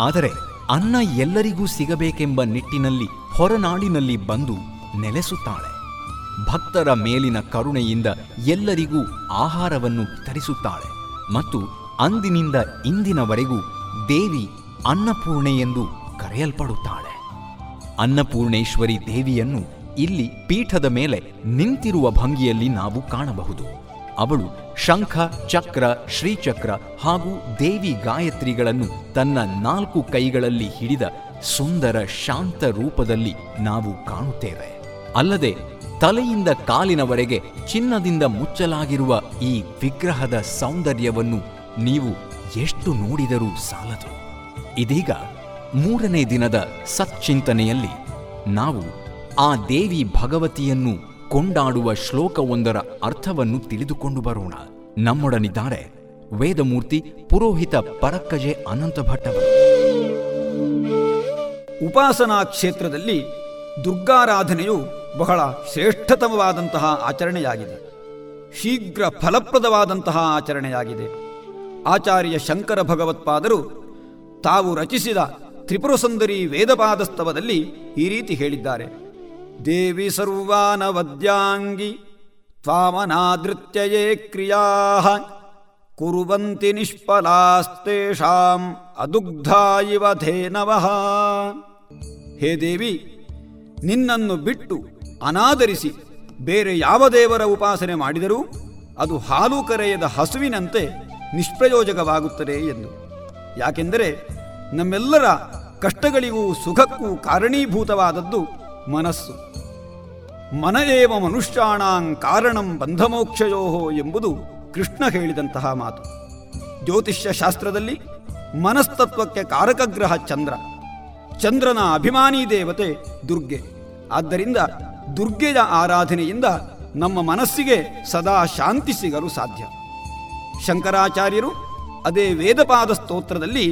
ಆದರೆ ಅನ್ನ ಎಲ್ಲರಿಗೂ ಸಿಗಬೇಕೆಂಬ ನಿಟ್ಟಿನಲ್ಲಿ ಹೊರನಾಡಿನಲ್ಲಿ ಬಂದು ನೆಲೆಸುತ್ತಾಳೆ. ಭಕ್ತರ ಮೇಲಿನ ಕರುಣೆಯಿಂದ ಎಲ್ಲರಿಗೂ ಆಹಾರವನ್ನು ತರಿಸುತ್ತಾಳೆ ಮತ್ತು ಅಂದಿನಿಂದ ಇಂದಿನವರೆಗೂ ದೇವಿ ಅನ್ನಪೂರ್ಣೆ ಎಂದು ಕರೆಯಲ್ಪಡುತ್ತಾಳೆ. ಅನ್ನಪೂರ್ಣೇಶ್ವರಿ ದೇವಿಯನ್ನು ಇಲ್ಲಿ ಪೀಠದ ಮೇಲೆ ನಿಂತಿರುವ ಭಂಗಿಯಲ್ಲಿ ನಾವು ಕಾಣಬಹುದು. ಅವಳು ಶಂಖ, ಚಕ್ರ, ಶ್ರೀಚಕ್ರ ಹಾಗೂ ದೇವಿ ಗಾಯತ್ರಿಗಳನ್ನು ತನ್ನ ನಾಲ್ಕು ಕೈಗಳಲ್ಲಿ ಹಿಡಿದ ಸುಂದರ ಶಾಂತ ರೂಪದಲ್ಲಿ ನಾವು ಕಾಣುತ್ತೇವೆ. ಅಲ್ಲದೆ ತಲೆಯಿಂದ ಕಾಲಿನವರೆಗೆ ಚಿನ್ನದಿಂದ ಮುಚ್ಚಲಾಗಿರುವ ಈ ವಿಗ್ರಹದ ಸೌಂದರ್ಯವನ್ನು ನೀವು ಎಷ್ಟು ನೋಡಿದರೂ ಸಾಲದು. ಇದೀಗ ಮೂರನೇ ದಿನದ ಸಚ್ಚಿಂತನೆಯಲ್ಲಿ ನಾವು ಆ ದೇವಿ ಭಗವತಿಯನ್ನು ಕೊಂಡಾಡುವ ಶ್ಲೋಕವೊಂದರ ಅರ್ಥವನ್ನು ತಿಳಿದುಕೊಂಡು ಬರೋಣ. ನಮ್ಮೊಡನಿದ್ದಾರೆ ವೇದಮೂರ್ತಿ ಪುರೋಹಿತ ಪರಕ್ಕಜೆ ಅನಂತ ಭಟ್ಟವರು. ಉಪಾಸನಾ ಕ್ಷೇತ್ರದಲ್ಲಿ ದುರ್ಗಾರಾಧನೆಯು ಬಹಳ ಶ್ರೇಷ್ಠತಮವಾದಂತಹ ಆಚರಣೆಯಾಗಿದೆ. ಶೀಘ್ರ ಫಲಪ್ರದವಾದಂತಹ ಆಚರಣೆಯಾಗಿದೆ. ಆಚಾರ್ಯ ಶಂಕರ ಭಗವತ್ಪಾದರು ತಾವು ರಚಿಸಿದ ತ್ರಿಪುರ ಸುಂದರಿ ವೇದಪಾದಸ್ತವದಲ್ಲಿ ಈ ರೀತಿ ಹೇಳಿದ್ದಾರೆ. ದೇವಿ ಸರ್ವಾನವದ್ಯಾಂಗಿ ತ್ವಾಮನಾದೃತ್ಯಯೇ ಕ್ರಿಯಾ ಕುರುವಂತಿ ನಿಷ್ಫಲಾಸ್ತೇಷಾಂ ಅದುಗ್ಧಾ ಧೇನವಃ ಹೇ ದೇವಿ, ನಿನ್ನನ್ನು ಬಿಟ್ಟು ಅನಾದರಿಸಿ ಬೇರೆ ಯಾವ ದೇವರ ಉಪಾಸನೆ ಮಾಡಿದರೂ ಅದು ಹಾಲು ಕರೆಯದ ಹಸುವಿನಂತೆ ನಿಷ್ಪ್ರಯೋಜಕವಾಗುತ್ತದೆ ಎಂದು. ಯಾಕೆಂದರೆ ನಮ್ಮೆಲ್ಲರ ಕಷ್ಟಗಳಿಗೂ ಸುಖಕ್ಕೂ ಕಾರಣೀಭೂತವಾದದ್ದು ಮನಸ್ಸು. ಮನ ಏವ ಮನುಷ್ಯಾಣಾಂ ಕಾರಣಂ ಬಂಧಮೋಕ್ಷಯೋಹೋ ಎಂಬುದು ಕೃಷ್ಣ ಹೇಳಿದಂತಹ ಮಾತು. ಜ್ಯೋತಿಷ್ಯ ಶಾಸ್ತ್ರದಲ್ಲಿ ಮನಸ್ತತ್ವಕ್ಕೆ ಕಾರಕಗ್ರಹ ಚಂದ್ರ. ಚಂದ್ರನ ಅಭಿಮಾನಿ ದೇವತೆ ದುರ್ಗೆ. ಆದ್ದರಿಂದ ದುರ್ಗೆಯ ಆರಾಧನೆಯಿಂದ ನಮ್ಮ ಮನಸ್ಸಿಗೆ ಸದಾ ಶಾಂತಿ ಸಿಗಲು ಸಾಧ್ಯ. ಶಂಕರಾಚಾರ್ಯರು ಅದೇ ವೇದಪಾದ ಸ್ತೋತ್ರದಲ್ಲಿ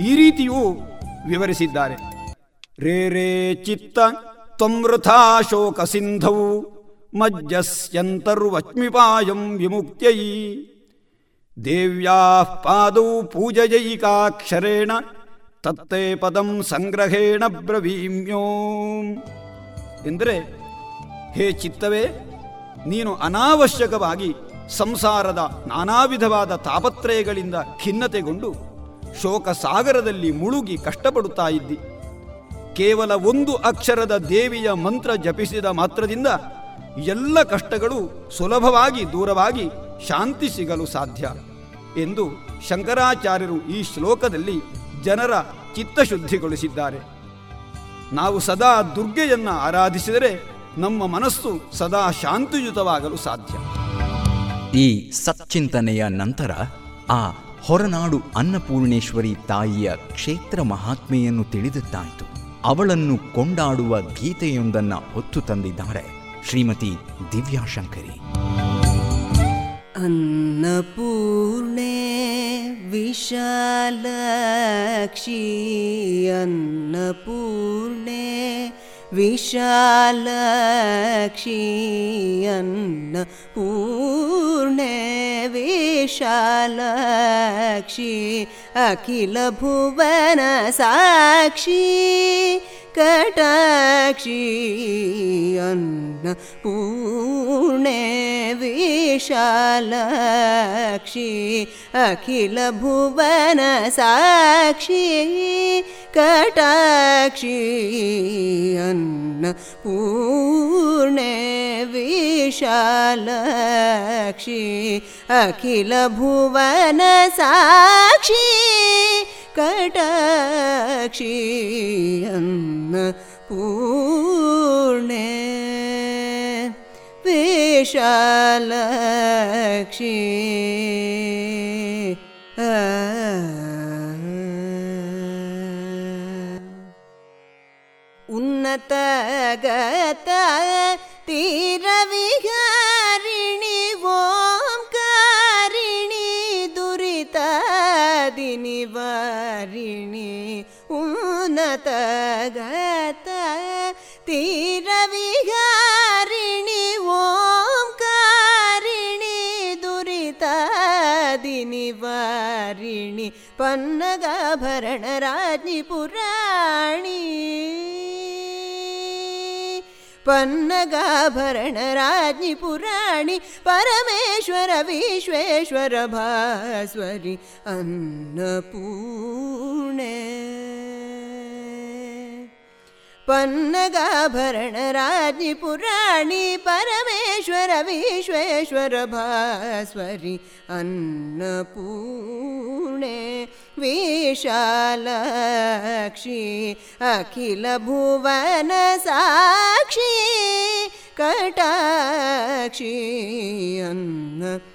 ಈ ರೀತಿಯೂ ವಿವರಿಸಿದ್ದಾರೆ. ರೇ ರೇ ಚಿತ್ತ ತ್ವಮೃಥಾ ಶೋಕ ಸಿಂಧೌ ಮಜ್ಜಸ್ಯಂತರ್ವಚ್ಮಿಪಾಯಂ ವಿಮುಕ್ತ್ಯೈ. ದೇವ್ಯಾ ಪಾದೌ ಪೂಜಯೈಕಾಕ್ಷರೇಣ ತತ್ತೇ ಪದಂ ಸಂಗ್ರಹೇಣ ಬ್ರವೀಮ್ಯೋ. ಎಂದರೆ, ಹೇ ಚಿತ್ತವೇ, ನೀನು ಅನಾವಶ್ಯಕವಾಗಿ ಸಂಸಾರದ ನಾನಾ ವಿಧವಾದ ತಾಪತ್ರಯಗಳಿಂದ ಖಿನ್ನತೆಗೊಂಡು ಶೋಕ ಸಾಗರದಲ್ಲಿ ಮುಳುಗಿ ಕಷ್ಟಪಡುತ್ತಾ ಇದ್ದಿ. ಕೇವಲ ಒಂದು ಅಕ್ಷರದ ದೇವಿಯ ಮಂತ್ರ ಜಪಿಸಿದ ಮಾತ್ರದಿಂದ ಎಲ್ಲ ಕಷ್ಟಗಳು ಸುಲಭವಾಗಿ ದೂರವಾಗಿ ಶಾಂತಿ ಸಿಗಲು ಸಾಧ್ಯ ಎಂದು ಶಂಕರಾಚಾರ್ಯರು ಈ ಶ್ಲೋಕದಲ್ಲಿ ಜನರ ಚಿತ್ತಶುದ್ಧಿಗೊಳಿಸಿದ್ದಾರೆ. ನಾವು ಸದಾ ದುರ್ಗೆಯನ್ನ ಆರಾಧಿಸಿದರೆ ನಮ್ಮ ಮನಸ್ಸು ಸದಾ ಶಾಂತಿಯುತವಾಗಲು ಸಾಧ್ಯ. ಈ ಸಚ್ಚಿಂತನೆಯ ನಂತರ ಆ ಹೊರನಾಡು ಅನ್ನಪೂರ್ಣೇಶ್ವರಿ ತಾಯಿಯ ಕ್ಷೇತ್ರ ಮಹಾತ್ಮೆಯನ್ನು ತಿಳಿದುತ್ತಾಯಿತು ಅವಳನ್ನು ಕೊಂಡಾಡುವ ಗೀತೆಯೊಂದನ್ನ ಹೊತ್ತು ತಂದಿದ್ದಾರೆ ಶ್ರೀಮತಿ ದಿವ್ಯಾಶಂಕರಿ अन्नपूर्णे विशालक्षी अन्नपूर्णे विशालक्षीयन्न पूर्णे विशालक्षी अखिलभुवनसाक्षी कटाक्षि पूर्णे विशालक्षी विशाक्षी अखिलभुवन साक्षी कटाक्षि अन्न विशालक्षी अखिलभुवन साक्षी കടാക്ഷിയെന്ന് പൂർണേ. വേഷാലക്ഷി. ഉന്നതഗത തീരവിഹാരിണി उन्नतगत तीरविहारिणि ओङ्कारिणि दुरितादिनिवारिणि पन्नगाभरणराज्ञि पुराणी पन्नगाभरणराज्ञि पुराणि परमेश्वर विश्वेश्वर भास्वरि अन्नपूर्णे पन्नगाभरणराज्ञि पुराणि परमेश्वर विश्वेश्वर भास्वरि अन्नपूर्णे विशालक्षी अखिलभुवन साक्षी कटाक्षी अन्नपूर्णे।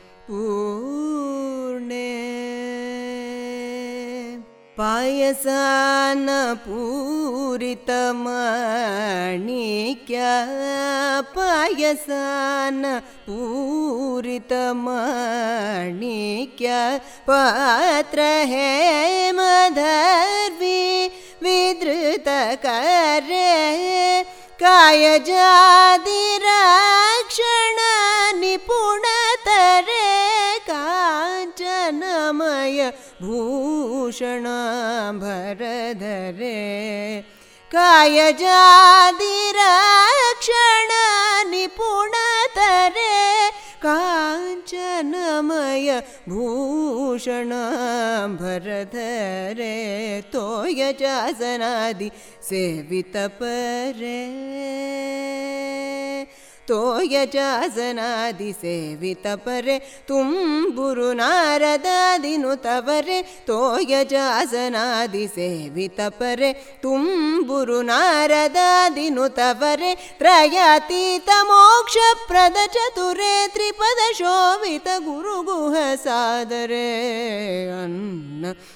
पायसान पूरितमाणिक्य पायसान पूरितमाणिक्य पात्र है कायजादिरक्षण निपुणतरे काञ्चनमय भरधरे कायजादिरक्षण निपुणतरे काञ्चनमय भूषण भरधरे तोयजासनादि सेवितपरे तो यज अजनादिसेवितपरे तुं गुरु नारद दिनुतवरे तो यज अजनादिसेवितपरे तुं गुरु नारद दिनुतपरे त्रयातीतमोक्षप्रद अन्न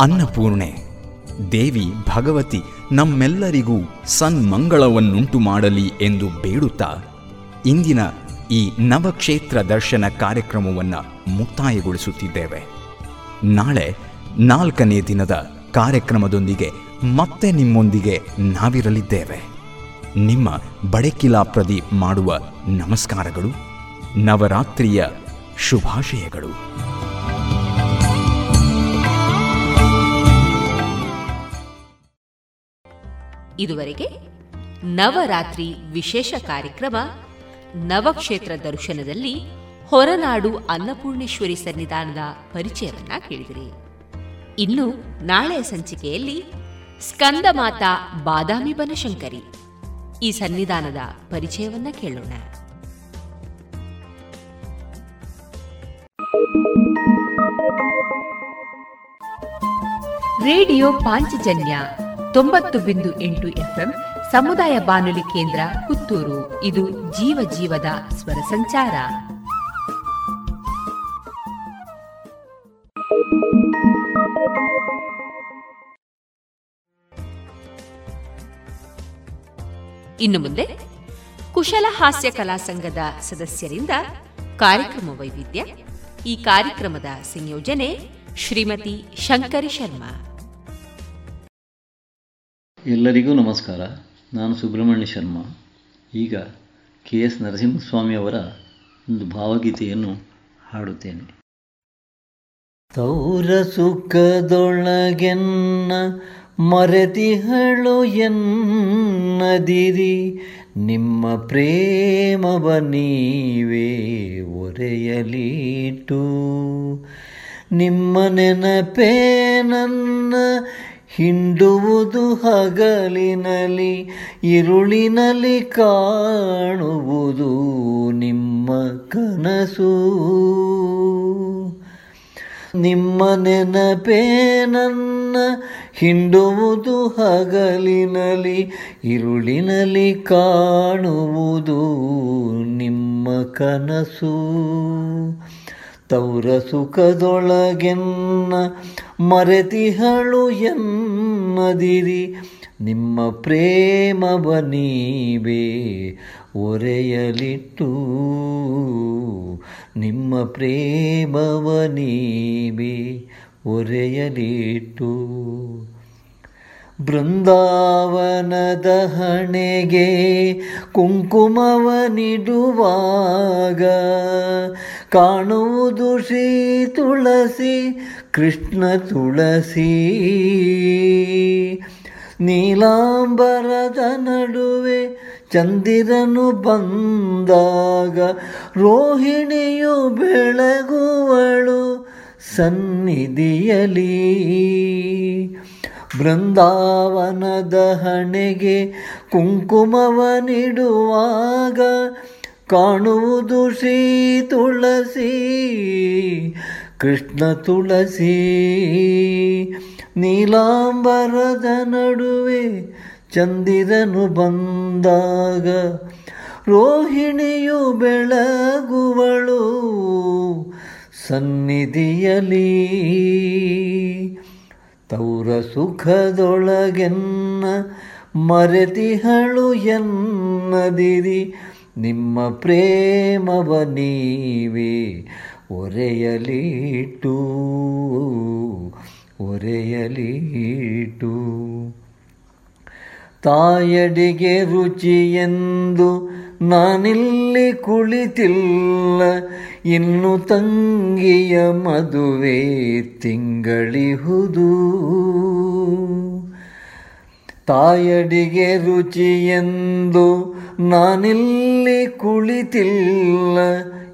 ಅನ್ನಪೂರ್ಣೆ, ದೇವಿ ಭಗವತಿ ನಮ್ಮೆಲ್ಲರಿಗೂ ಸನ್ಮಂಗಳವನ್ನುಂಟು ಮಾಡಲಿ ಎಂದು ಬೇಡುತ್ತಾ ಇಂದಿನ ಈ ನವಕ್ಷೇತ್ರ ದರ್ಶನ ಕಾರ್ಯಕ್ರಮವನ್ನು ಮುಕ್ತಾಯಗೊಳಿಸುತ್ತಿದ್ದೇವೆ. ನಾಳೆ ನಾಲ್ಕನೇ ದಿನದ ಕಾರ್ಯಕ್ರಮದೊಂದಿಗೆ ಮತ್ತೆ ನಿಮ್ಮೊಂದಿಗೆ ನಾವಿರಲಿದ್ದೇವೆ. ನಿಮ್ಮ ಬಡಕಿಲಾ ಪ್ರದೀಪ್ ಮಾಡುವ ನಮಸ್ಕಾರಗಳು, ನವರಾತ್ರಿಯ ಶುಭಾಶಯಗಳು. ಇದುವರೆಗೆ ನವರಾತ್ರಿ ವಿಶೇಷ ಕಾರ್ಯಕ್ರಮ ನವಕ್ಷೇತ್ರ ದರ್ಶನದಲ್ಲಿ ಹೊರನಾಡು ಅನ್ನಪೂರ್ಣೇಶ್ವರಿ ಸನ್ನಿಧಾನದ ಪರಿಚಯವನ್ನ ಕೇಳಿದಿರಿ. ಇನ್ನು ನಾಳೆ ಸಂಚಿಕೆಯಲ್ಲಿ ಸ್ಕಂದಮಾತಾ ಬಾದಾಮಿ ಬನಶಂಕರಿ ಈ ಸನ್ನಿಧಾನದ ಪರಿಚಯವನ್ನ ಕೇಳೋಣ. ರೇಡಿಯೋ ಪಾಂಚಜನ್ಯ ತೊಂಬತ್ತು ಬಿಂದು ಎಂಟು ಎಫ್ಎಂ ಸಮುದಾಯ ಬಾನುಲಿ ಕೇಂದ್ರ ಪುತ್ತೂರು. ಇದು ಜೀವ ಜೀವದ ಸ್ವರ ಸಂಚಾರ. ಇನ್ನು ಮುಂದೆ ಕುಶಲ ಹಾಸ್ಯ ಕಲಾ ಸಂಘದ ಸದಸ್ಯರಿಂದ ಕಾರ್ಯಕ್ರಮ ವೈವಿಧ್ಯ. ಈ ಕಾರ್ಯಕ್ರಮದ ಸಂಯೋಜನೆ ಶ್ರೀಮತಿ ಶಂಕರಿ ಶರ್ಮಾ. ಎಲ್ಲರಿಗೂ ನಮಸ್ಕಾರ. ನಾನು ಸುಬ್ರಹ್ಮಣ್ಯ ಶರ್ಮಾ. ಈಗ ಕೆ ಎಸ್ ನರಸಿಂಹಸ್ವಾಮಿಯವರ ಒಂದು ಭಾವಗೀತೆಯನ್ನು ಹಾಡುತ್ತೇನೆ. ತೌರ ಸುಖದೊಳಗೆನ್ನ ಮರೆತಿಹಳು ಎನ್ನದಿರಿ. ನಿಮ್ಮ ಪ್ರೇಮವ ನೀವೇ ಒರೆಯಲಿಟ್ಟು ನಿಮ್ಮ ನೆನಪೇ ನನ್ನ ಹಿಂಡುವುದು ಹಗಲಿನಲಿ ಇರುಳಿನಲ್ಲಿ ಕಾಣುವುದು ನಿಮ್ಮ ಕನಸು. ನಿಮ್ಮ ನೆನಪೇ ನನ್ನ, ಹಿಂಡುವುದು ಹಗಲಿನಲಿ ಇರುಳಿನಲ್ಲಿ ಕಾಣುವುದು ನಿಮ್ಮ ಕನಸು. ತೌರ ಸುಖದೊಳಗೆನ್ನ ಮರೆತಿಹಳು ಎನ್ನದಿರಿ. ನಿಮ್ಮ ಪ್ರೇಮ ನೀವೇ ಒರೆಯಲಿಟ್ಟು ನಿಮ್ಮ ಪ್ರೇಮವ ನೀವೇ ಒರೆಯಲಿಟ್ಟು ಬೃಂದಾವನದ ಹಣೆಗೆ ಕುಂಕುಮವನಿಡುವಾಗ ಕಾಣುವುದು ಶ್ರೀ ತುಳಸಿ, ಕೃಷ್ಣ ತುಳಸಿ. ನೀಲಾಂಬರದ ನಡುವೆ ಚಂದಿರನು ಬಂದಾಗ ರೋಹಿಣಿಯು ಬೆಳಗುವಳು ಸನ್ನಿಧಿಯಲಿ ಬೃಂದಾವನದ ಹಣೆಗೆ ಕುಂಕುಮವ ನೀಡುವಾಗ ಕಾಣುವುದು ಶ್ರೀ ತುಳಸಿ, ಕೃಷ್ಣ ತುಳಸಿ. ನೀಲಾಂಬರದ ನಡುವೆ ಚಂದಿರನು ಬಂದಾಗ ರೋಹಿಣಿಯು ಬೆಳಗುವಳು ಸನ್ನಿಧಿಯಲಿ. ತೌರ ಸುಖದೊಳಗೆನ್ನ ಮರೆತಿಹಳು ಎನ್ನದಿರಿ. ನಿಮ್ಮ ಪ್ರೇಮವ ನೀವೇ ಒರೆಯಲಿಟ್ಟು ಒರೆಯಲಿಟ್ಟು. ತಾಯಡಿಗೆ ರುಚಿಯೆಂದು ನಾನಿಲ್ಲಿ ಕುಳಿತಿಲ್ಲ. ಇನ್ನು ತಂಗಿಯ ಮದುವೆ ತಿಂಗಳಿಹುದು. ತಾಯಡಿಗೆ ಎಂದು ನಾನಿಲ್ಲಿ ಕುಳಿತಿಲ್ಲ.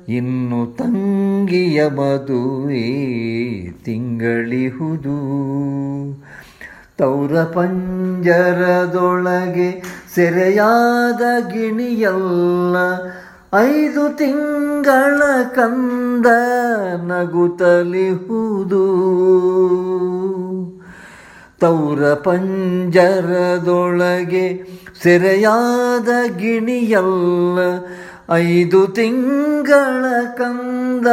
ಇನ್ನು ತಂಗಿಯ ಮದುವೆ ತಿಂಗಳಿಹುದು. ತೌರ ಪಂಜರದೊಳಗೆ ಸೆರೆಯಾದ ಗಿಣಿಯಲ್ಲ. ಐದು ತಿಂಗಳ ಕಂದ ನಗುತ್ತಲಿಹುದು ತೌರ ಪಂಜರದೊಳಗೆ ಸೆರೆಯಾದ ಗಿಣಿಯಲ್ಲ ಐದು ತಿಂಗಳ ಕಂದ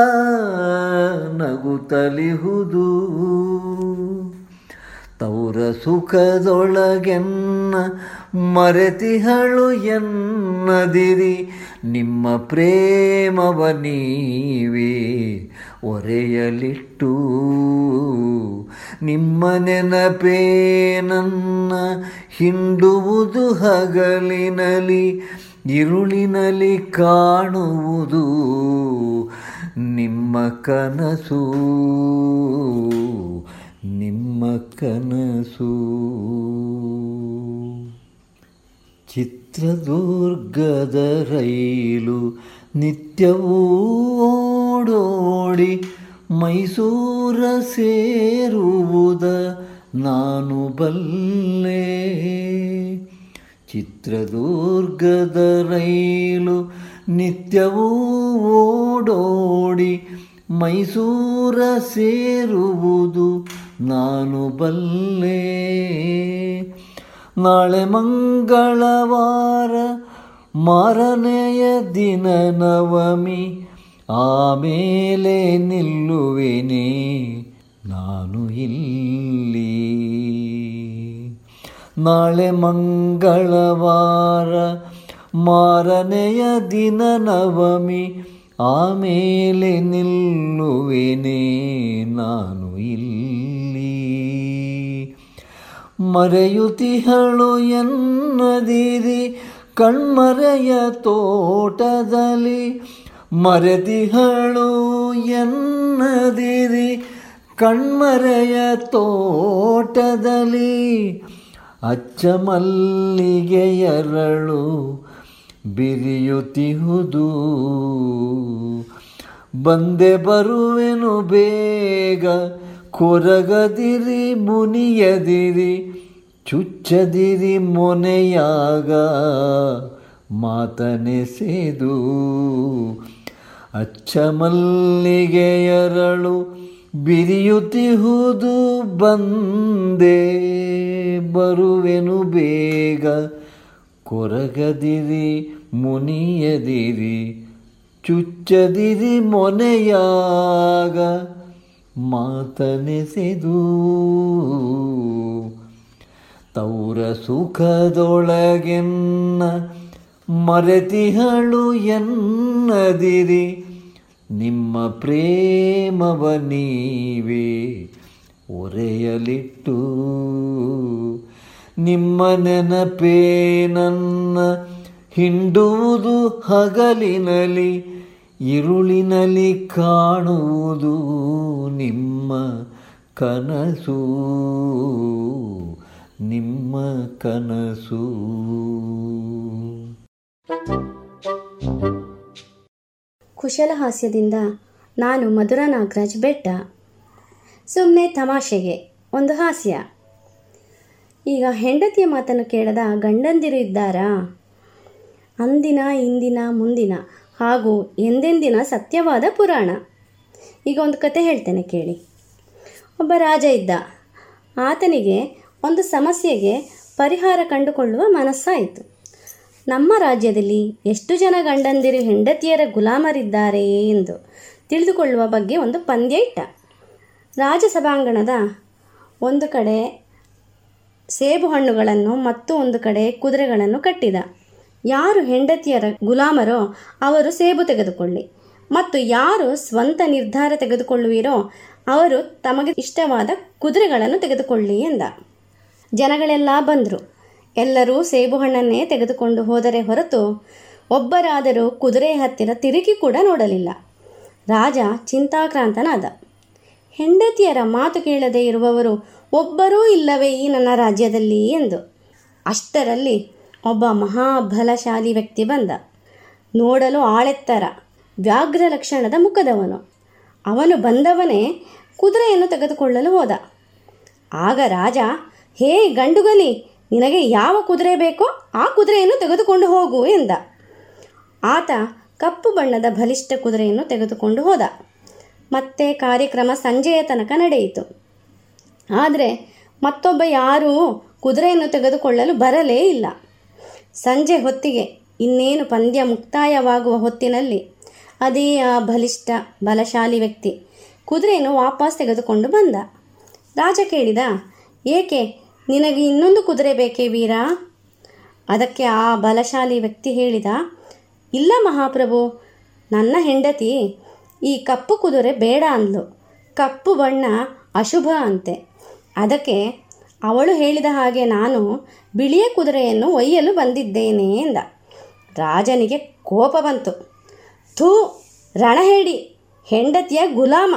ನಗುತ್ತಲಿಹುದು ತೌರ ಸುಖದೊಳಗೆನ್ನ ಮರೆತಿಹಳು ಎನ್ನದಿರಿ. ನಿಮ್ಮ ಪ್ರೇಮವ ನೀವೇ ಒರೆಯಲಿಟ್ಟು. ನಿಮ್ಮ ನೆನಪೇ ನನ್ನ ಹಿಂಡುವುದು ಹಗಲಿನಲಿ ಇರುಳಿನಲ್ಲಿ ಕಾಣುವುದು ನಿಮ್ಮ ಕನಸು. ನಿಮ್ಮ ಕನಸು. ಚಿತ್ರದುರ್ಗದ ರೈಲು ನಿತ್ಯವೂ ಓಡೋಡಿ ಮೈಸೂರ ಸೇರುವುದ ನಾನು ಬಲ್ಲೆ. ಚಿತ್ರದುರ್ಗದ ರೈಲು ನಿತ್ಯವೂ ಓಡೋಡಿ ಮೈಸೂರ ಸೇರುವುದು ನಾನು ಬಲ್ಲೆ. ನಾಳೆ ಮಂಗಳವಾರ ಮಾರನೆಯ ದಿನ ನವಮಿ ಆಮೇಲೆ ನಿಲ್ಲುವೆನೆ ನಾನು ಇಲ್ಲಿ ನಾಳೆ ಮಂಗಳವಾರ ಮಾರನೆಯ ದಿನ ನವಮಿ ಆಮೇಲೆ ನಿಲ್ಲುವೆನೆ ನಾನು ಇಲ್ಲಿ ಮರೆಯುತಿಹಳು ಎನ್ನದಿರಿ ಕಣ್ಮರೆಯ ತೋಟದಲ್ಲಿ. ಮರೆದಿಹಳು ಎನ್ನದಿರಿ ಕಣ್ಮರೆಯ ತೋಟದಲ್ಲಿ. ಅಚ್ಚ ಮಲ್ಲಿಗೆಯರಳು ಬಿರಿಯುತಿಹುದು. ಬಂದೆ ಬರುವೆನು ಬೇಗ ಕೊರಗದಿರಿ, ಮುನಿಯದಿರಿ, ಚುಚ್ಚದಿರಿ ಮೊನೆಯಾಗ ಮಾತನೆಸೆದು ಅಚ್ಚ ಮಲ್ಲಿಗೆಯರಳು ಬಿರಿಯುತಿಹುದು ಬಂದೆ ಬರುವೆನು ಬೇಗ. ಕೊರಗದಿರಿ, ಮುನಿಯದಿರಿ, ಚುಚ್ಚದಿರಿ ಮೊನೆಯಾಗ ಮಾತನೆಸೆದು. ತೌರ ಸುಖದೊಳಗೆನ್ನ ಮರೆತಿಹಳು ಎನ್ನದಿರಿ. ನಿಮ್ಮ ಪ್ರೇಮವ ನೀವೇ ಒರೆಯಲಿಟ್ಟು. ನಿಮ್ಮ ನೆನಪೇ ನನ್ನ ಹಿಂಡುವುದು ಹಗಲಿನಲಿ ಇರುಳಿನಲ್ಲಿ ಕಾಣುವುದು ನಿಮ್ಮ ಕನಸು ನಿಮ್ಮ ಕನಸು ಕುಶಲಹಾಸ್ಯದಿಂದ ನಾನು ಮಧುರ ನಾಗರಾಜ್ ಬೆಟ್ಟ. ಸುಮ್ಮನೆ ತಮಾಷೆಗೆ, ಒಂದು ಹಾಸ್ಯ. ಈಗ ಹೆಂಡತಿಯ ಮಾತನ್ನು ಕೇಳದ ಗಂಡಂದಿರು ಇದ್ದಾರಾ? ಅಂದಿನ, ಇಂದಿನ, ಮುಂದಿನ ಹಾಗೂ ಎಂದೆಂದಿನ ಸತ್ಯವಾದ ಪುರಾಣ. ಈಗ ಒಂದು ಕತೆ ಹೇಳ್ತೇನೆ ಕೇಳಿ. ಒಬ್ಬ ರಾಜ ಇದ್ದ. ಆತನಿಗೆ ಒಂದು ಸಮಸ್ಯೆಗೆ ಪರಿಹಾರ ಕಂಡುಕೊಳ್ಳುವ ಮನಸ್ಸಾಯಿತು. ನಮ್ಮ ರಾಜ್ಯದಲ್ಲಿ ಎಷ್ಟು ಜನ ಗಂಡಂದಿರು ಹೆಂಡತಿಯರ ಗುಲಾಮರಿದ್ದಾರೆ ಎಂದು ತಿಳಿದುಕೊಳ್ಳುವ ಬಗ್ಗೆ ಒಂದು ಪಂದ್ಯ ಇಟ್ಟ. ರಾಜಸಭಾಂಗಣದ ಒಂದು ಕಡೆ ಸೇಬು ಹಣ್ಣುಗಳನ್ನು ಮತ್ತು ಒಂದು ಕಡೆ ಕುದುರೆಗಳನ್ನು ಕಟ್ಟಿದ. ಯಾರು ಹೆಂಡತಿಯರ ಗುಲಾಮರೋ ಅವರು ಸೇಬು ತೆಗೆದುಕೊಳ್ಳಿ. ಮತ್ತು ಯಾರು ಸ್ವಂತ ನಿರ್ಧಾರ ತೆಗೆದುಕೊಳ್ಳುವಿರೋ ಅವರು ತಮಗೆ ಇಷ್ಟವಾದ ಕುದುರೆಗಳನ್ನು ತೆಗೆದುಕೊಳ್ಳಿ ಎಂದ. ಜನಗಳೆಲ್ಲ ಬಂದರು. ಎಲ್ಲರೂ ಸೇಬು ಹಣ್ಣನ್ನೇ ತೆಗೆದುಕೊಂಡು ಹೋದರೆ ಹೊರತು ಒಬ್ಬರಾದರೂ ಕುದುರೆ ಹತ್ತಿರ ತಿರುಗಿ ಕೂಡ ನೋಡಲಿಲ್ಲ. ರಾಜ ಚಿಂತಾಕ್ರಾಂತನಾದ. ಹೆಂಡತಿಯರ ಮಾತು ಕೇಳದೇ ಇರುವವರು ಒಬ್ಬರೂ ಇಲ್ಲವೇ ಈ ನನ್ನ ರಾಜ್ಯದಲ್ಲಿ ಎಂದು. ಅಷ್ಟರಲ್ಲಿ ಒಬ್ಬ ಮಹಾಬಲಶಾಲಿ ವ್ಯಕ್ತಿ ಬಂದ. ನೋಡಲು ಆಳೆತ್ತರ, ವ್ಯಾಘ್ರ ಲಕ್ಷಣದ ಮುಖದವನು. ಅವನು ಬಂದವನೇ ಕುದುರೆಯನ್ನು ತೆಗೆದುಕೊಳ್ಳಲು ಹೋದ. ಆಗ ರಾಜ, ಹೇ ಗಂಡುಗಲಿ, ನಿನಗೆ ಯಾವ ಕುದುರೆ ಬೇಕೋ ಆ ಕುದುರೆಯನ್ನು ತೆಗೆದುಕೊಂಡು ಹೋಗು ಎಂದ. ಆತ ಕಪ್ಪು ಬಣ್ಣದ ಬಲಿಷ್ಠ ಕುದುರೆಯನ್ನು ತೆಗೆದುಕೊಂಡು ಹೋದ. ಮತ್ತೆ ಕಾರ್ಯಕ್ರಮ ಸಂಜೆಯ ತನಕ ನಡೆಯಿತು. ಆದರೆ ಮತ್ತೊಬ್ಬ ಯಾರೂ ಕುದುರೆಯನ್ನು ತೆಗೆದುಕೊಳ್ಳಲು ಬರಲೇ ಇಲ್ಲ. ಸಂಜೆ ಹೊತ್ತಿಗೆ ಇನ್ನೇನು ಪಂದ್ಯ ಮುಕ್ತಾಯವಾಗುವ ಹೊತ್ತಿನಲ್ಲಿ ಅದೇ ಆ ಬಲಿಷ್ಠ, ಬಲಶಾಲಿ ವ್ಯಕ್ತಿ ಕುದುರೆಯನ್ನು ವಾಪಸ್ ತೆಗೆದುಕೊಂಡು ಬಂದ. ರಾಜ ಕೇಳಿದ, ಏಕೆ ನಿನಗೆ ಇನ್ನೊಂದು ಕುದುರೆ ಬೇಕೇ ವೀರ? ಅದಕ್ಕೆ ಆ ಬಲಶಾಲಿ ವ್ಯಕ್ತಿ ಹೇಳಿದ, ಇಲ್ಲ ಮಹಾಪ್ರಭು, ನನ್ನ ಹೆಂಡತಿ ಈ ಕಪ್ಪು ಕುದುರೆ ಬೇಡ ಅಂದ್ಲು. ಕಪ್ಪು ಬಣ್ಣ ಅಶುಭ ಅಂತೆ. ಅದಕ್ಕೆ ಅವಳು ಹೇಳಿದ ಹಾಗೆ ನಾನು ಬಿಳಿಯ ಕುದುರೆಯನ್ನು ಒಯ್ಯಲು ಬಂದಿದ್ದೇನೆ ಎಂದ. ರಾಜನಿಗೆ ಕೋಪ ಬಂತು. ಥೂ, ರಣಹೇಡಿ, ಹೆಂಡತಿಯ ಗುಲಾಮ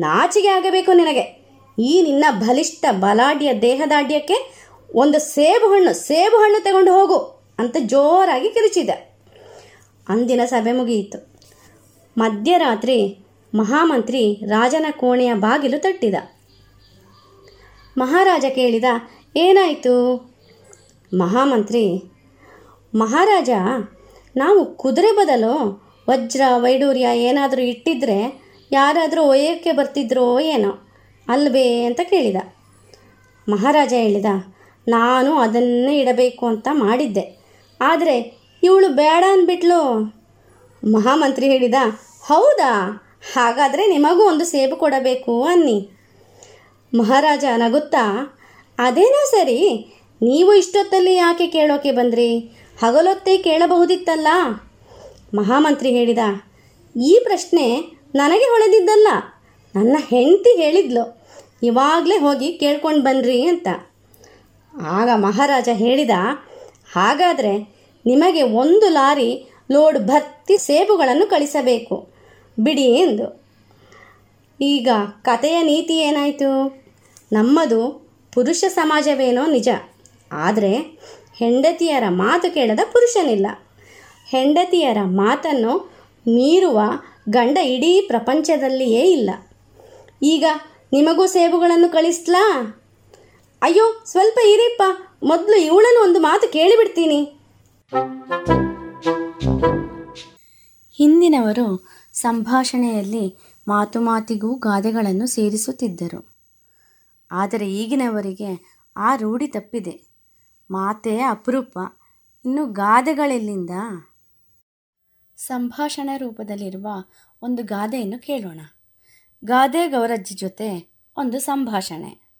ನಾಚಿಗೆ ಆಗಬೇಕು ನಿನಗೆ. ಈ ನಿನ್ನ ಬಲಿಷ್ಠ ಬಲಾಢ್ಯ ದೇಹದಾಢ್ಯಕ್ಕೆ ಒಂದು ಸೇಬು ಹಣ್ಣು ಸೇಬು ಹಣ್ಣು ತಗೊಂಡು ಹೋಗು ಅಂತ ಜೋರಾಗಿ ಕಿರಿಚಿದ ಅಂದಿನ ಸಭೆ ಮುಗಿಯಿತು. ಮಧ್ಯರಾತ್ರಿ ಮಹಾಮಂತ್ರಿ ರಾಜನ ಕೋಣೆಯ ಬಾಗಿಲು ತಟ್ಟಿದ. ಮಹಾರಾಜ ಕೇಳಿದ, ಏನಾಯಿತು? ಮಹಾಮಂತ್ರಿ, ಮಹಾರಾಜ, ನಾವು ಕುದುರೆ ಬದಲು ವಜ್ರ, ವೈಡೂರ್ಯ ಏನಾದರೂ ಇಟ್ಟಿದ್ರೆ ಯಾರಾದರೂ ಒಯ್ಯೋಕ್ಕೆ ಬರ್ತಿದ್ರೋ ಏನೋ, ಅಲ್ವೇ ಅಂತ ಕೇಳಿದ. ಮಹಾರಾಜ ಹೇಳಿದ, ನಾನು ಅದನ್ನೇ ಇಡಬೇಕು ಅಂತ ಮಾಡಿದ್ದೆ. ಆದರೆ ಇವಳು ಬೇಡ ಅಂದ್ಬಿಟ್ಲು ಮಹಾಮಂತ್ರಿ ಹೇಳಿದ, ಹೌದಾ? ಹಾಗಾದರೆ ನಿಮಗೂ ಒಂದು ಸೇಬು ಕೊಡಬೇಕು ಅನ್ನಿ. ಮಹಾರಾಜ ನಗುತ್ತಾ, ಅದೇನೋ ಸರಿ, ನೀವು ಇಷ್ಟೊತ್ತಲ್ಲಿ ಯಾಕೆ ಕೇಳೋಕೆ ಬಂದ್ರಿ? ಹಗಲೊತ್ತೇ ಕೇಳಬಹುದಿತ್ತಲ್ಲ? ಮಹಾಮಂತ್ರಿ ಹೇಳಿದ, ಈ ಪ್ರಶ್ನೆ ನನಗೆ ಹೊಳೆದಿದ್ದಲ್ಲ. ನನ್ನ ಹೆಂಡತಿ ಹೇಳಿದ್ಲು, ಇವಾಗಲೇ ಹೋಗಿ ಕೇಳ್ಕೊಂಡು ಬನ್ನಿರಿ ಅಂತ. ಆಗ ಮಹಾರಾಜ ಹೇಳಿದ, ಹಾಗಾದರೆ ನಿಮಗೆ ಒಂದು ಲಾರಿ ಲೋಡ್ ಭರ್ತಿ ಸೇಬುಗಳನ್ನು ಕಳಿಸಬೇಕು. ಬಿಡಿ ಎಂದು. ಈಗ ಕತೆಯ ನೀತಿ ಏನಾಯಿತು? ನಮ್ಮದು ಪುರುಷ ಸಮಾಜವೇನೋ ನಿಜ. ಆದರೆ ಹೆಂಡತಿಯರ ಮಾತು ಕೇಳದ ಪುರುಷನಿಲ್ಲ. ಹೆಂಡತಿಯರ ಮಾತನ್ನು ಮೀರುವ ಗಂಡ ಇಡೀ ಪ್ರಪಂಚದಲ್ಲಿಯೇ ಇಲ್ಲ. ಈಗ ನಿಮಗೂ ಸೇಬುಗಳನ್ನು ಕಳಿಸ್ಲಾ? ಅಯ್ಯೋ, ಸ್ವಲ್ಪ ಇರಿಪ್ಪ. ಮೊದಲು ಇವಳನ್ನು ಒಂದು ಮಾತು ಕೇಳಿಬಿಡ್ತೀನಿ. ಹಿಂದಿನವರು ಸಂಭಾಷಣೆಯಲ್ಲಿ ಮಾತು ಮಾತಿಗೂ ಗಾದೆಗಳನ್ನು ಸೇರಿಸುತ್ತಿದ್ದರು. ಆದರೆ ಈಗಿನವರಿಗೆ ಆ ರೂಢಿ ತಪ್ಪಿದೆ. ಮಾತೇ ಅಪರೂಪ. ಇನ್ನು ಗಾದೆಗಳೆಲ್ಲಿಂದ? ಸಂಭಾಷಣೆ ರೂಪದಲ್ಲಿರುವ ಒಂದು ಗಾದೆಯನ್ನು ಕೇಳೋಣ. ಗಾದೆ ಗೌರಜ್ಜಿ ಜೊತೆ ಒಂದು ಸಂಭಾಷಣೆ.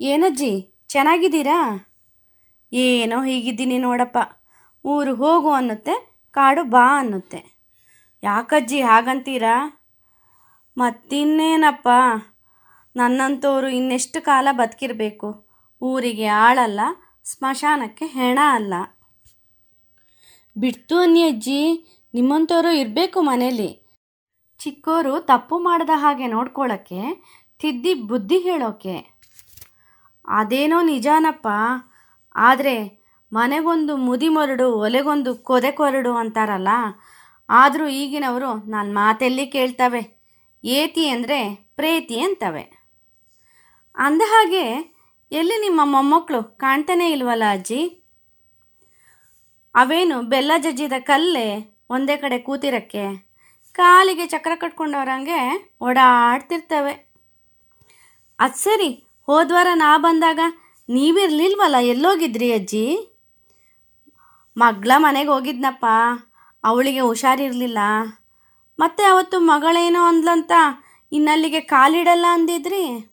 ಏನಜ್ಜಿ, ಚೆನ್ನಾಗಿದ್ದೀರಾ? ಏನೋ ಹೀಗಿದ್ದೀನಿ ನೋಡಪ್ಪ. ಊರು ಹೋಗು ಅನ್ನುತ್ತೆ, ಕಾಡು ಬಾ ಅನ್ನುತ್ತೆ. ಯಾಕಜ್ಜಿ ಹಾಗಂತೀರಾ? ಮತ್ತಿನ್ನೇನಪ್ಪ? ನನ್ನಂಥವ್ರು ಇನ್ನೆಷ್ಟು ಕಾಲ ಬದುಕಿರಬೇಕು? ಊರಿಗೆ ಆಳಲ್ಲ, ಸ್ಮಶಾನಕ್ಕೆ ಹೆಣ ಅಲ್ಲ. ಬಿಡ್ತು ಅನ್ನಿ ಅಜ್ಜಿ ನಿಮ್ಮಂಥವ್ರು ಇರಬೇಕು ಮನೇಲಿ. ಚಿಕ್ಕೋರು ತಪ್ಪು ಮಾಡದ ಹಾಗೆ ನೋಡ್ಕೊಳ್ಳೋಕ್ಕೆ ತಿದ್ದಿ ಬುದ್ಧಿ ಹೇಳೋಕೆ. ಅದೇನೋ ನಿಜಾನಪ್ಪ, ಆದರೆ ಮನೆಗೊಂದು ಮುದಿ ಮರಡು ಒಲೆಗೊಂದು ಕೊದೆ ಕೊರಡು ಅಂತಾರಲ್ಲ, ಆದರೂ ಈಗಿನವರು ನನ್ನ ಮಾತೆಲ್ಲಿ ಕೇಳ್ತವೆ, ಏತಿ ಅಂದರೆ ಪ್ರೇತಿ ಅಂತವೆ. ಅಂದ ಹಾಗೆ, ಎಲ್ಲಿ ನಿಮ್ಮ ಮೊಮ್ಮಕ್ಕಳು ಕಾಣ್ತಾನೆ ಇಲ್ವಲ್ಲ ಅಜ್ಜಿ? ಅವೇನು ಬೆಲ್ಲ ಜಜ್ಜಿದ ಕಲ್ಲೇ ಒಂದೇ ಕಡೆ ಕೂತಿರಕ್ಕೆ? ಕಾಲಿಗೆ ಚಕ್ರ ಕಟ್ಕೊಂಡವ್ರಂಗೆ ಓಡಾಡ್ತಿರ್ತವೆ. ಅದು ಸರಿ ಹೋದ್ವಾರ ನಾ ಬಂದಾಗ ನೀವಿರ್ಲಿಲ್ವಲ್ಲ ಎಲ್ಲೋಗಿದ್ರಿ ಅಜ್ಜಿ? ಮಗಳ ಮನೆಗೆ ಹೋಗಿದ್ನಪ್ಪ, ಅವಳಿಗೆ ಹುಷಾರಿರಲಿಲ್ಲ. ಮತ್ತೆ ಅವತ್ತು ಮಗಳೇನೋ ಅಂದ್ಲಂತ ಇನ್ನಲ್ಲಿಗೆ ಕಾಲಿಡಲ್ಲ ಅಂದಿದ್ರಿ?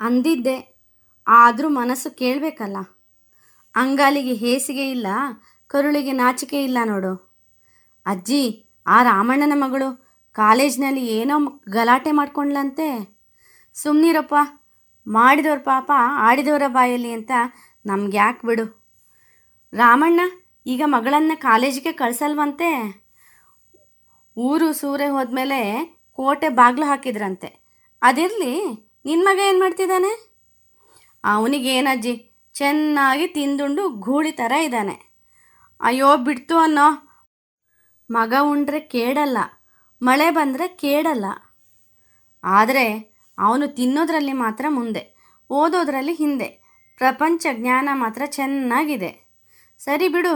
ಅಂದಿದ್ದೆ. ಆದರೂ ಮನಸ್ಸು ಕೇಳಬೇಕಲ್ಲ. ಅಂಗಾಲಿಗೆ ಹೇಸಿಗೆ ಇಲ್ಲ, ಕರುಳಿಗೆ ನಾಚಿಕೆ ಇಲ್ಲ ನೋಡು. ಅಜ್ಜಿ, ಆ ರಾಮಣ್ಣನ ಮಗಳು ಕಾಲೇಜ್ನಲ್ಲಿ ಏನೋ ಗಲಾಟೆ ಮಾಡ್ಕೊಂಡ್ಲಂತೆ. ಸುಮ್ಮನಿರಪ್ಪ ಮಾಡಿದವ್ರ ಪಾಪ ಆಡಿದವರ ಬಾಯಲ್ಲಿ ಅಂತ ನಮ್ಗೆ ಯಾಕೆ ಬಿಡು. ರಾಮಣ್ಣ, ಈಗ ಮಗಳನ್ನು ಕಾಲೇಜಿಗೆ ಕಳಿಸಲ್ವಂತೆ? ಊರು ಸೂರೆ ಹೋದ್ಮೇಲೆ ಕೋಟೆ ಬಾಗಿಲು ಹಾಕಿದ್ರಂತೆ. ಅದಿರಲಿ? ನಿನ್ನ ಮಗ ಏನು ಮಾಡ್ತಿದ್ದಾನೆ? ಅವನಿಗೇನಜ್ಜಿ ಚೆನ್ನಾಗಿ ತಿಂದುಂಡು ಗೂಳಿ ಥರ ಇದ್ದಾನೆ. ಅಯ್ಯೋ, ಬಿಡ್ತು ಅನ್ನೋ. ಮಗ ಉಂಡ್ರೆ ಕೇಡಲ್ಲ, ಮಳೆ ಬಂದರೆ ಕೇಡಲ್ಲ. ಆದರೆ ಅವನು ತಿನ್ನೋದ್ರಲ್ಲಿ ಮಾತ್ರ ಮುಂದೆ, ಓದೋದ್ರಲ್ಲಿ ಹಿಂದೆ. ಪ್ರಪಂಚ ಜ್ಞಾನ ಮಾತ್ರ ಚೆನ್ನಾಗಿದೆ. ಸರಿ ಬಿಡು,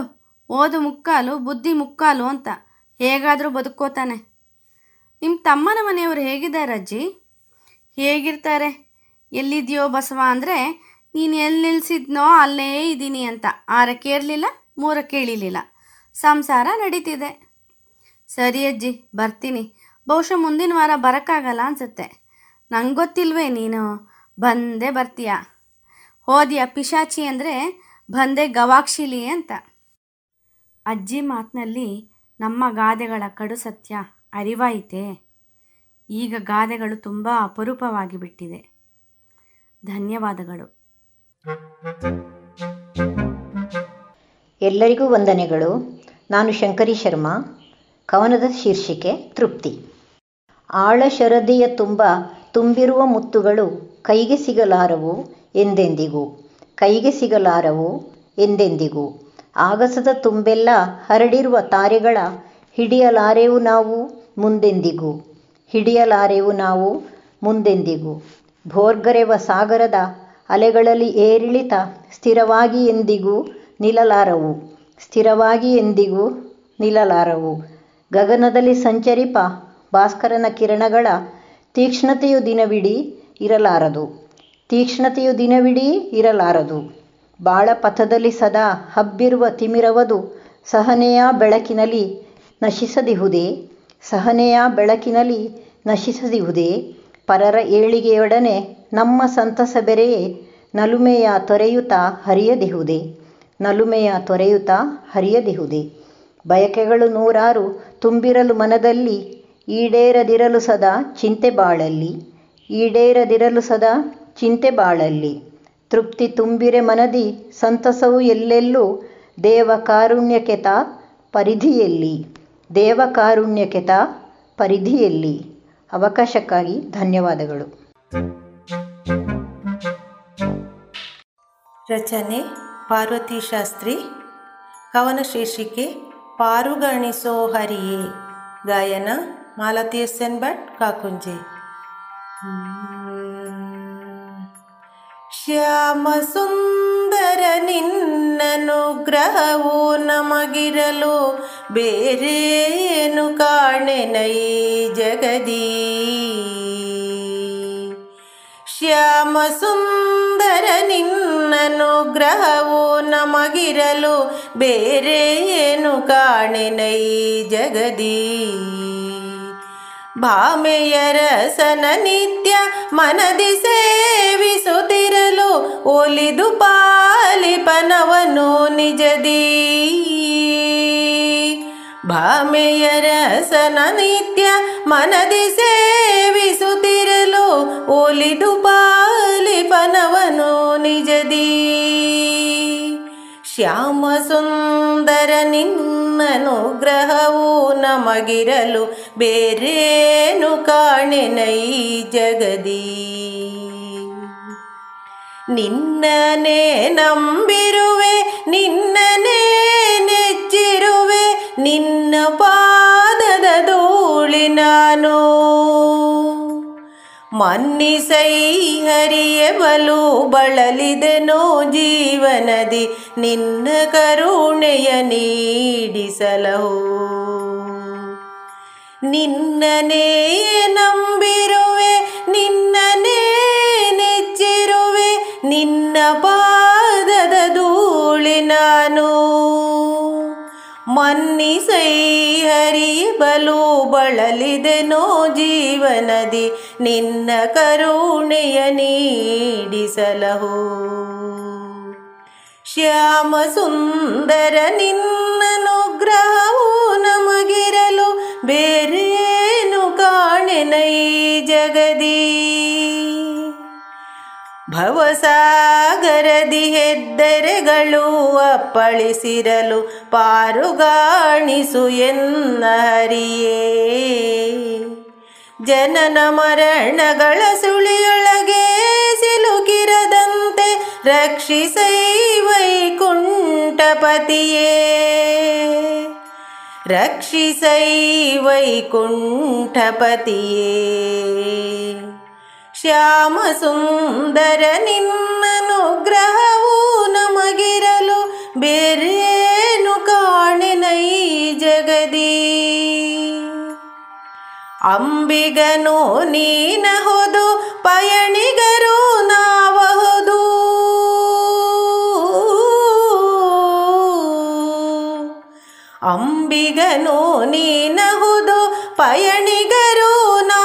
ಓದು ಮುಕ್ಕಾಲು, ಬುದ್ಧಿ ಮುಕ್ಕಾಲು ಅಂತ ಹೇಗಾದರೂ ಬದುಕೋತಾನೆ ನಿಮ್ಮ ತಮ್ಮನ ಮನೆಯವರು ಹೇಗಿದ್ದಾರೆ ಅಜ್ಜಿ? ಹೇಗಿರ್ತಾರೆ? ಎಲ್ಲಿದೆಯೋ ಬಸವ ಅಂದರೆ, ನೀನು ಎಲ್ಲಿ ನಿಲ್ಸಿದ್ನೋ ಅಲ್ಲೇ ಇದ್ದೀನಿ ಅಂತ. ಆರಕ್ಕೆ ಇರಲಿಲ್ಲ ಮೂರಕ್ಕೆ ಇಳಿಲಿಲ್ಲ. ಸಂಸಾರ ನಡೀತಿದೆ. ಸರಿ ಅಜ್ಜಿ, ಬರ್ತೀನಿ. ಬಹುಶಃ ಮುಂದಿನ ವಾರ ಬರೋಕ್ಕಾಗಲ್ಲ ಅನಿಸುತ್ತೆ. ನಂಗೆ ಗೊತ್ತಿಲ್ವೇ ನೀನು? ಬಂದೇ ಬರ್ತೀಯ? ಹೋದಿಯ ಪಿಶಾಚಿ ಅಂದರೆ, ಬಂದೆ ಗವಾಕ್ಷಿಲಿ ಅಂತ. ಅಜ್ಜಿ ಮಾತಿನಲ್ಲಿ, ನಮ್ಮ ಗಾದೆಗಳ ಕಡು ಸತ್ಯ ಅರಿವಾಯಿತೆ? ಈಗ ಗಾದೆಗಳು ತುಂಬ ಅಪರೂಪವಾಗಿ ಬಿಟ್ಟಿದೆ ಧನ್ಯವಾದಗಳು. ಎಲ್ಲರಿಗೂ ವಂದನೆಗಳು. ನಾನು ಶಂಕರಿ ಶರ್ಮಾ. ಕವನದ ಶೀರ್ಷಿಕೆ, ತೃಪ್ತಿ. ಆಳ ಶರದಿಯ ತುಂಬ ತುಂಬಿರುವ ಮುತ್ತುಗಳು ಕೈಗೆ ಸಿಗಲಾರವು ಎಂದೆಂದಿಗೂ? ಕೈಗೆ ಸಿಗಲಾರವು ಎಂದೆಂದಿಗೂ? ಆಗಸದ ತುಂಬೆಲ್ಲ ಹರಡಿರುವ ತಾರೆಗಳ ಹಿಡಿಯಲಾರೆವು ನಾವು ಮುಂದೆಂದಿಗೂ? ಹಿಡಿಯಲಾರೆವು ನಾವು ಮುಂದೆಂದಿಗೂ. ಭೋರ್ಗರೆವ ಸಾಗರದ ಅಲೆಗಳಲ್ಲಿ ಏರಿಳಿತ ಸ್ಥಿರವಾಗಿ ಎಂದಿಗೂ ನಿಲ್ಲಲಾರವು. ಸ್ಥಿರವಾಗಿ ಎಂದಿಗೂ ನಿಲ್ಲಲಾರವು. ಗಗನದಲ್ಲಿ ಸಂಚರಿಪ ಭಾಸ್ಕರನ ಕಿರಣಗಳ ತೀಕ್ಷ್ಣತೆಯು ದಿನವಿಡೀ ಇರಲಾರದು. ತೀಕ್ಷ್ಣತೆಯು ದಿನವಿಡೀ ಇರಲಾರದು. ಬಾಳ ಪಥದಲ್ಲಿ ಸದಾ ಹಬ್ಬಿರುವ ತಿಮಿರವದು ಸಹನೆಯ ಬೆಳಕಿನಲ್ಲಿ ನಶಿಸದಿಹುದೇ? ಸಹನೆಯ ಬೆಳಕಿನಲ್ಲಿ ನಶಿಸದಿಹುದೇ, ಪರರ ಏಳಿಗೆಯೊಡನೆ ನಮ್ಮ ಸಂತಸ ಬೆರೆಯೇ, ನಲುಮೆಯ ತೊರೆಯುತ ಹರಿಯದಿಹುದೇ, ನಲುಮೆಯ ತೊರೆಯುತ ಹರಿಯದಿಹುದೇ. ಬಯಕೆಗಳು ನೂರಾರು ತುಂಬಿರಲು ಮನದಲ್ಲಿ, ಈಡೇರದಿರಲು ಸದಾ ಚಿಂತೆ ಬಾಳಲ್ಲಿ, ಈಡೇರದಿರಲು ಸದಾ ಚಿಂತೆ ಬಾಳಲ್ಲಿ. ತೃಪ್ತಿ ತುಂಬಿರೆ ಮನದಿ ಸಂತಸವು ಎಲ್ಲೆಲ್ಲೂ, ದೇವ ಕಾರುಣ್ಯಕೆತ ಪರಿಧಿಯಲ್ಲಿ. ದೇವ ಕಾರುಣ್ಯಕೆತ ಪರಿಧಿಯಲ್ಲಿ ಅವಕಾಶಕ್ಕಾಗಿ ಧನ್ಯವಾದಗಳು. ರಚನೆ ಪಾರ್ವತಿ ಶಾಸ್ತ್ರಿ. ಕವನ ಶೀರ್ಷಿಕೆ ಪಾರುಗಣಿಸೋ ಹರಿಯೇ. ಗಾಯನ ಮಾಲತಿ ಎಸ್ ಎನ್ ಭಟ್ ಕಾಕುಂಜೆ. ಶ್ಯಾಮ ಸುಂದರ ನಿನ್ನನುಗ್ರಹವು ನಮಗಿರಲು ಬೇರೇನು ಕಾಣೆನೈ ಜಗದೀ. ಶ್ಯಾಮ ಸುಂದರ ನಿನ್ನನುಗ್ರಹವು ನಮಗಿರಲು ಬೇರೆ ಏನು ಕಾಣೆನೈ ಜಗದೀ. ಭಾಮೆಯ ರಸನ ನಿತ್ಯ ಮನದಿ ಸೇವಿಸುತ್ತಿರಲು ಒಲಿದು ಪಾಲಿಪನವನು ನಿಜದೀ ಭಾಮೆಯ ರಸನ ನಿತ್ಯ ಮನದಿ ಸೇವಿಸುತ್ತಿರಲು ಒಲಿದು ಪಾಲಿಪನವನು ನಿಜದೀ ಶ್ಯಾಮ ಸುಂದರ ನಿನ್ನನುಗ್ರಹವು ನಮಗಿರಲು ಬೇರೇನು ಕಾಣೆನೈ ಜಗದೀ. ನಿನ್ನನೇ ನಂಬಿರುವೆ, ನಿನ್ನನೇ ನೆಚ್ಚಿರುವೆ, ನಿನ್ನ ಪಾದದ ಧೂಳಿ ನಾನು. ಮನ್ನಿಸೈ ಹರಿಯ ಬಲು ಬಳಲಿದೆನೋ ಜೀವನದಿ ನಿನ್ನ ಕರುಣೆಯ ನೀಡಿಸಲಹೋ. ನಿನ್ನನೇ ನಂಬಿರುವೆ ನಿನ್ನನೇ ನೆಚ್ಚಿರುವೆ, ನಿನ್ನ ಪಾದದ ಧೂಳಿ ನಾನು. ಮನ್ನಿಸೈ ಹರಿ ಬಲು ಬಳಲಿದೆನೋ ಜೀವನದಿ, ನಿನ್ನ ಕರುಣೆಯ ನೀಡಿಸಲಹು. ಶ್ಯಾಮ ಸುಂದರ ನಿನ್ನನುಗ್ರಹವು ನಮಗಿರಲು ಬೇರೇನು ಕಾಣೆನೈ ಜಗದೀ. ಭವಸಾಗರದಿ ಹೆದ್ದರೆಗಳು ಅಪ್ಪಳಿಸಿರಲು ಪಾರುಗಾಣಿಸು ಎನ್ನ ಹರಿಯೇ. ಜನನ ಮರಣಗಳ ಸುಳಿಯೊಳಗೆ ಸಿಲುಕಿರದಂತೆ ರಕ್ಷಿಸೈ ವೈಕುಂಠಪತಿಯೇ. ರಕ್ಷಿಸೈ ವೈಕುಂಠಪತಿಯೇ. ಶ್ಯಾಮ ಸುಂದರ ನಿನ್ನನುಗ್ರಹವು ನಮಗಿರಲು ಬೇರೇನು ಕಾಣೆನೈ ಜಗದೀ. ಅಂಬಿಗನು ನೀನಹುದು ಪಯಣಿಗರು ನಾವಹುದು. ಅಂಬಿಗನು ನೀನಹುದು ಪಯಣಿಗರು ನಾವಹುದು.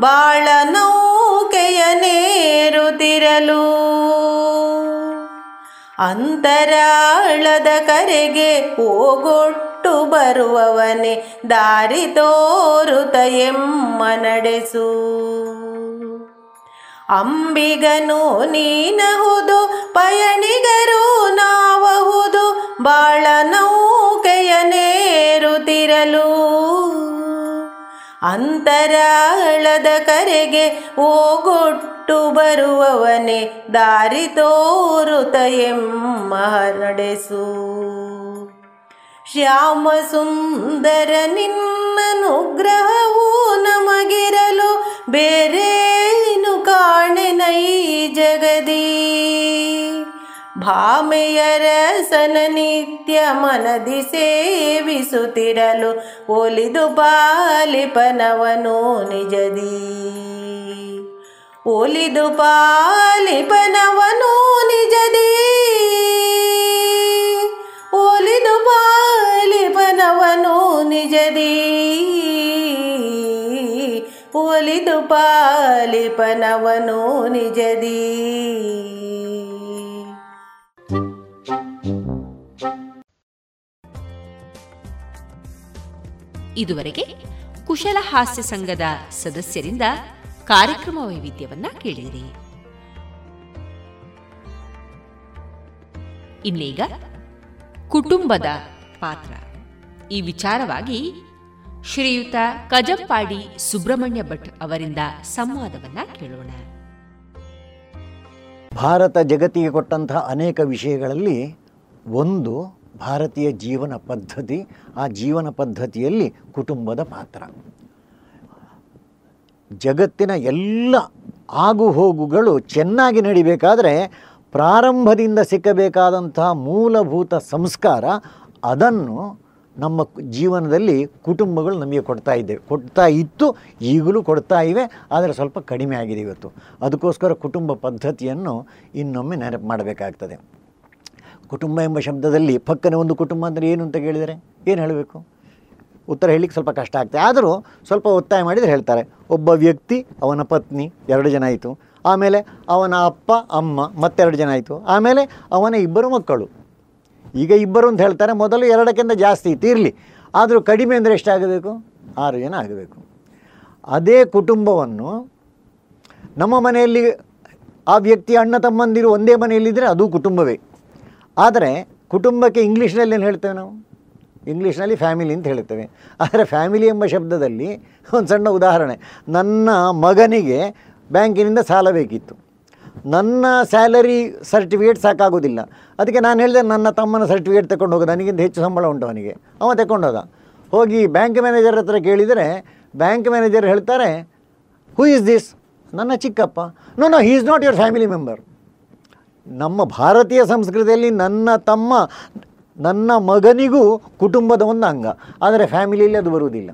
ಬಾಳ ನೌಕೆಯ ನೇರುತ್ತಿರಲು ಅಂತರಾಳದ ಕರೆಗೆ ಹೋಗೊಟ್ಟು ಬರುವವನೇ ದಾರಿ ತೋರುತ ಎಮ್ಮ ನಡೆಸು. ಅಂಬಿಗನು ನೀನಹುದು, ಪಯಣಿಗರು ನಾವಹುದು, ಬಾಳ ನೌಕೆಯ ನೇರುತ್ತಿರಲು ಅಂತರಾಳದ ಕರೆಗೆ ಓಗೊಟ್ಟು ಬರುವವನೇ ದಾರಿ ತೋರುತ ಎಮ್ಮ ನಡೆಸು ಶ್ಯಾಮ ಸುಂದರ ನಿನ್ನನುಗ್ರಹವು ನಮಗಿರಲು ಬೇರೇನು ಕಾಣೆನೈ ಜಗದಿ? ಭಾಮೆಯರಸನ ನಿತ್ಯ ಮನದಿ ಸೇವಿಸುತ್ತಿರಲು ಒಲಿದು ಪಾಲಿಪನವನು ನಿಜದಿ ಒಲಿದು ಪಾಲಿಪನವನು ನಿಜದಿ ಒಲಿದು ಪಾಲಿಪನವನು ನಿಜದಿ ಒಲಿದು ಪಾಲಿಪನವನು ನಿಜದಿ ಇದುವರೆಗೆ ಕುಶಲ ಹಾಸ್ಯ ಸಂಘದ ಸದಸ್ಯರಿಂದ ಕಾರ್ಯಕ್ರಮ ವೈವಿಧ್ಯವನ್ನ ಕೇಳಿದಿರಿ. ಇನ್ನೀಗ ಕುಟುಂಬದ ಪಾತ್ರ. ಈ ವಿಚಾರವಾಗಿ ಶ್ರೀಯುತ ಕಜಂಪಾಡಿ ಸುಬ್ರಹ್ಮಣ್ಯ ಭಟ್ ಅವರಿಂದ ಸಂವಾದವನ್ನ ಕೇಳೋಣ. ಭಾರತ ಜಗತ್ತಿಗೆ ಕೊಟ್ಟಂತಹ ಅನೇಕ ವಿಷಯಗಳಲ್ಲಿ ಒಂದು ಭಾರತೀಯ ಜೀವನ ಪದ್ಧತಿ, ಆ ಜೀವನ ಪದ್ಧತಿಯಲ್ಲಿ ಕುಟುಂಬದ ಪಾತ್ರ. ಜಗತ್ತಿನ ಎಲ್ಲ ಆಗು ಹೋಗುಗಳು ಚೆನ್ನಾಗಿ ನಡಿಬೇಕಾದರೆ ಪ್ರಾರಂಭದಿಂದ ಸಿಕ್ಕಬೇಕಾದಂತಹ ಮೂಲಭೂತ ಸಂಸ್ಕಾರ, ಅದನ್ನು ನಮ್ಮ ಜೀವನದಲ್ಲಿ ಕುಟುಂಬಗಳು ನಮಗೆ ಕೊಡ್ತಾ ಇದ್ದೇವೆ ಕೊಡ್ತಾ ಇತ್ತು, ಈಗಲೂ ಕೊಡ್ತಾ ಇವೆ, ಆದರೆ ಸ್ವಲ್ಪ ಕಡಿಮೆ ಆಗಿದೆ ಇವತ್ತು. ಅದಕ್ಕೋಸ್ಕರ ಕುಟುಂಬ ಪದ್ಧತಿಯನ್ನು ಇನ್ನೊಮ್ಮೆ ನೆನಪು ಮಾಡಬೇಕಾಗ್ತದೆ. ಕುಟುಂಬ ಎಂಬ ಶಬ್ದದಲ್ಲಿ ಪಕ್ಕನೆ ಒಂದು ಕುಟುಂಬ ಅಂದರೆ ಏನು ಅಂತ ಕೇಳಿದರೆ ಏನು ಹೇಳಬೇಕು? ಉತ್ತರ ಹೇಳಲಿಕ್ಕೆ ಸ್ವಲ್ಪ ಕಷ್ಟ ಆಗ್ತದೆ. ಆದರೂ ಸ್ವಲ್ಪ ಒತ್ತಾಯ ಮಾಡಿದರೆ ಹೇಳ್ತಾರೆ. ಒಬ್ಬ ವ್ಯಕ್ತಿ, ಅವನ ಪತ್ನಿ, ಎರಡು ಜನ ಆಯಿತು. ಆಮೇಲೆ ಅವನ ಅಪ್ಪ, ಅಮ್ಮ, ಮತ್ತೆರಡು ಜನ ಆಯಿತು. ಆಮೇಲೆ ಅವನ ಇಬ್ಬರು ಮಕ್ಕಳು. ಈಗ ಇಬ್ಬರು ಅಂತ ಹೇಳ್ತಾರೆ, ಮೊದಲು ಎರಡಕ್ಕಿಂತ ಜಾಸ್ತಿ ಇತ್ತು, ಇರಲಿ. ಆದರೂ ಕಡಿಮೆ ಅಂದರೆ ಎಷ್ಟಾಗಬೇಕು? ಆರು ಜನ ಆಗಬೇಕು. ಅದೇ ಕುಟುಂಬವನ್ನು ನಮ್ಮ ಮನೆಯಲ್ಲಿ ಆ ವ್ಯಕ್ತಿ ಅಣ್ಣ ತಮ್ಮಂದಿರು ಒಂದೇ ಮನೆಯಲ್ಲಿದ್ದರೆ ಅದು ಕುಟುಂಬವೇ. ಆದರೆ ಕುಟುಂಬಕ್ಕೆ ಇಂಗ್ಲೀಷ್ನಲ್ಲಿ ಏನು ಹೇಳ್ತೇವೆ ನಾವು? ಇಂಗ್ಲೀಷ್ನಲ್ಲಿ ಫ್ಯಾಮಿಲಿ ಅಂತ ಹೇಳ್ತೇವೆ. ಆದರೆ ಫ್ಯಾಮಿಲಿ ಎಂಬ ಶಬ್ದದಲ್ಲಿ ಒಂದು ಸಣ್ಣ ಉದಾಹರಣೆ. ನನ್ನ ಮಗನಿಗೆ ಬ್ಯಾಂಕಿನಿಂದ ಸಾಲ ಬೇಕಿತ್ತು. ನನ್ನ ಸ್ಯಾಲರಿ ಸರ್ಟಿಫಿಕೇಟ್ ಸಾಕಾಗೋದಿಲ್ಲ ಅದಕ್ಕೆ ನಾನು ಹೇಳಿದೆ, ನನ್ನ ತಮ್ಮನ ಸರ್ಟಿಫಿಕೇಟ್ ತಗೊಂಡು ಹೋಗೋದು ನನಗಿಂತ ಹೆಚ್ಚು ಸಂಬಳ ಉಂಟು ಅವನಿಗೆ. ಅವ ತಗೊಂಡೋದ ಹೋಗಿ ಬ್ಯಾಂಕ್ ಮ್ಯಾನೇಜರ್ ಹತ್ರ ಕೇಳಿದರೆ, ಬ್ಯಾಂಕ್ ಮ್ಯಾನೇಜರ್ ಹೇಳ್ತಾರೆ ಹೂ ಇಸ್ ದಿಸ್ ನನ್ನ ಚಿಕ್ಕಪ್ಪ no no he is not your family member ನಮ್ಮ ಭಾರತೀಯ ಸಂಸ್ಕೃತಿಯಲ್ಲಿ ನನ್ನ ತಮ್ಮ, ನನ್ನ ಮಗನಿಗೂ ಕುಟುಂಬದ ಒಂದು ಅಂಗ. ಆದರೆ ಫ್ಯಾಮಿಲಿಯಲ್ಲಿ ಅದು ಬರುವುದಿಲ್ಲ.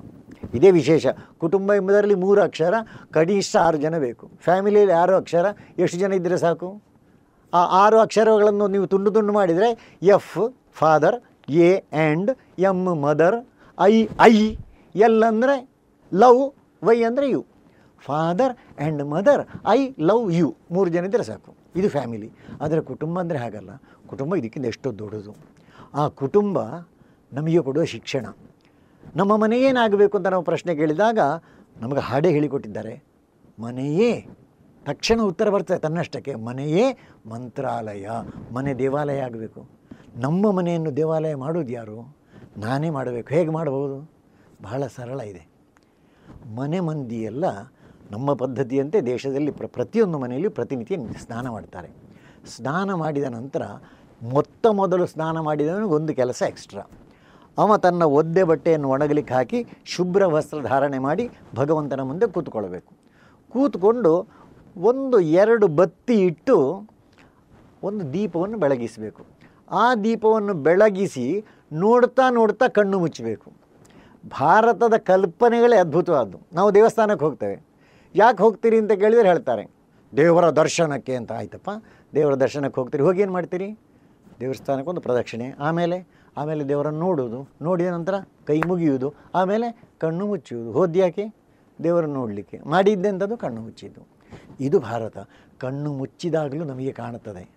ಇದೇ ವಿಶೇಷ. ಕುಟುಂಬ ಎಂಬುದರಲ್ಲಿ ಮೂರು ಅಕ್ಷರ, ಕನಿಷ್ಠ ಆರು ಜನ ಬೇಕು. ಫ್ಯಾಮಿಲಿಯಲ್ಲಿ ಆರು ಅಕ್ಷರ, ಎಷ್ಟು ಜನ ಇದ್ದರೆ ಸಾಕು? ಆ ಆರು ಅಕ್ಷರಗಳನ್ನು ನೀವು ತುಂಡು ತುಂಡು ಮಾಡಿದರೆ, F, father, A and M, mother, I I, L ಅಂದರೆ ಲವ್, ವೈ ಅಂದರೆ you. Father and mother, I, love, you. ಮೂರು ಜನ ಇದ್ದರೆ ಸಾಕು. ಇದು ಫ್ಯಾಮಿಲಿ. ಆದರೆ ಕುಟುಂಬ ಅಂದರೆ ಹಾಗಲ್ಲ. ಕುಟುಂಬ ಇದಕ್ಕಿಂತ ಎಷ್ಟೋ ದೊಡ್ಡದು. ಆ ಕುಟುಂಬ ನಮಗೆ ಕೊಡುವ ಶಿಕ್ಷಣ. ನಮ್ಮ ಮನೆ ಏನಾಗಬೇಕು ಅಂತ ನಾವು ಪ್ರಶ್ನೆ ಕೇಳಿದಾಗ ನಮಗೆ ಹಾಡೇ ಹೇಳಿಕೊಟ್ಟಿದ್ದಾರೆ. ಮನೆಯೇ. ತಕ್ಷಣ ಉತ್ತರ ಬರ್ತದೆ ತನ್ನಷ್ಟಕ್ಕೆ. ಮನೆಯೇ ಮಂತ್ರಾಲಯ. ಮನೆ ದೇವಾಲಯ ಆಗಬೇಕು. ನಮ್ಮ ಮನೆಯನ್ನು ದೇವಾಲಯ ಮಾಡೋದು ಯಾರು? ನಾನೇ ಮಾಡಬೇಕು. ಹೇಗೆ ಮಾಡಬಹುದು? ಬಹಳ ಸರಳ ಇದೆ. ಮನೆ ಮಂದಿಯೆಲ್ಲ ನಮ್ಮ ಪದ್ಧತಿಯಂತೆ ದೇಶದಲ್ಲಿ ಪ್ರ, ಪ್ರತಿಯೊಂದು ಮನೆಯಲ್ಲಿ ಪ್ರತಿನಿತ್ಯ ಸ್ನಾನ ಮಾಡ್ತಾರೆ. ಸ್ನಾನ ಮಾಡಿದ ನಂತರ ಮೊತ್ತ ಮೊದಲು ಸ್ನಾನ ಮಾಡಿದವನಿಗೆ ಒಂದು ಕೆಲಸ ಎಕ್ಸ್ಟ್ರಾ. ಅವ ತನ್ನ ಒದ್ದೆ ಬಟ್ಟೆಯನ್ನು ಒಣಗಲಿಕ್ಕೆ ಹಾಕಿ ಶುಭ್ರ ವಸ್ತ್ರ ಧಾರಣೆ ಮಾಡಿ ಭಗವಂತನ ಮುಂದೆ ಕೂತ್ಕೊಳ್ಬೇಕು. ಕೂತ್ಕೊಂಡು ಒಂದು ಎರಡು ಬತ್ತಿ ಇಟ್ಟು ಒಂದು ದೀಪವನ್ನು ಬೆಳಗಿಸಬೇಕು. ಆ ದೀಪವನ್ನು ಬೆಳಗಿಸಿ ನೋಡ್ತಾ ನೋಡ್ತಾ ಕಣ್ಣು ಮುಚ್ಚಬೇಕು. ಭಾರತದ ಕಲ್ಪನೆಗಳೇ ಅದ್ಭುತವಾದ್ದು. ನಾವು ದೇವಸ್ಥಾನಕ್ಕೆ ಹೋಗ್ತೇವೆ. ಯಾಕೆ ಹೋಗ್ತೀರಿ ಅಂತ ಕೇಳಿದರೆ ಹೇಳ್ತಾರೆ. ದೇವರ ದರ್ಶನಕ್ಕೆ ಅಂತ ಆಯ್ತಪ್ಪ. ದೇವರ ದರ್ಶನಕ್ಕೆ ಹೋಗ್ತೀರಿ. ಹೋಗಿ ಏನು ಮಾಡ್ತೀರಿ? ದೇವಸ್ಥಾನಕ್ಕೆ ಒಂದು ಪ್ರದಕ್ಷಿಣೆ. ಆಮೇಲೆ ಆಮೇಲೆ ದೇವರನ್ನು ನೋಡೋದು ನೋಡಿದ ನಂತರ ಕೈ ಮುಗಿಯುವುದು. ಆಮೇಲೆ ಕಣ್ಣು ಮುಚ್ಚುವುದು. ಹೋದ್ಯಾಕೆ ದೇವರನ್ನು ನೋಡಲಿಕ್ಕೆ. ಮಾಡಿದ್ದೆಂಥದ್ದು ಕಣ್ಣು ಮುಚ್ಚಿದ್ದು. ಇದು ಭಾರತ. ಕಣ್ಣು ಮುಚ್ಚಿದಾಗಲೂ ನಮಗೆ ಕಾಣುತ್ತದೆ.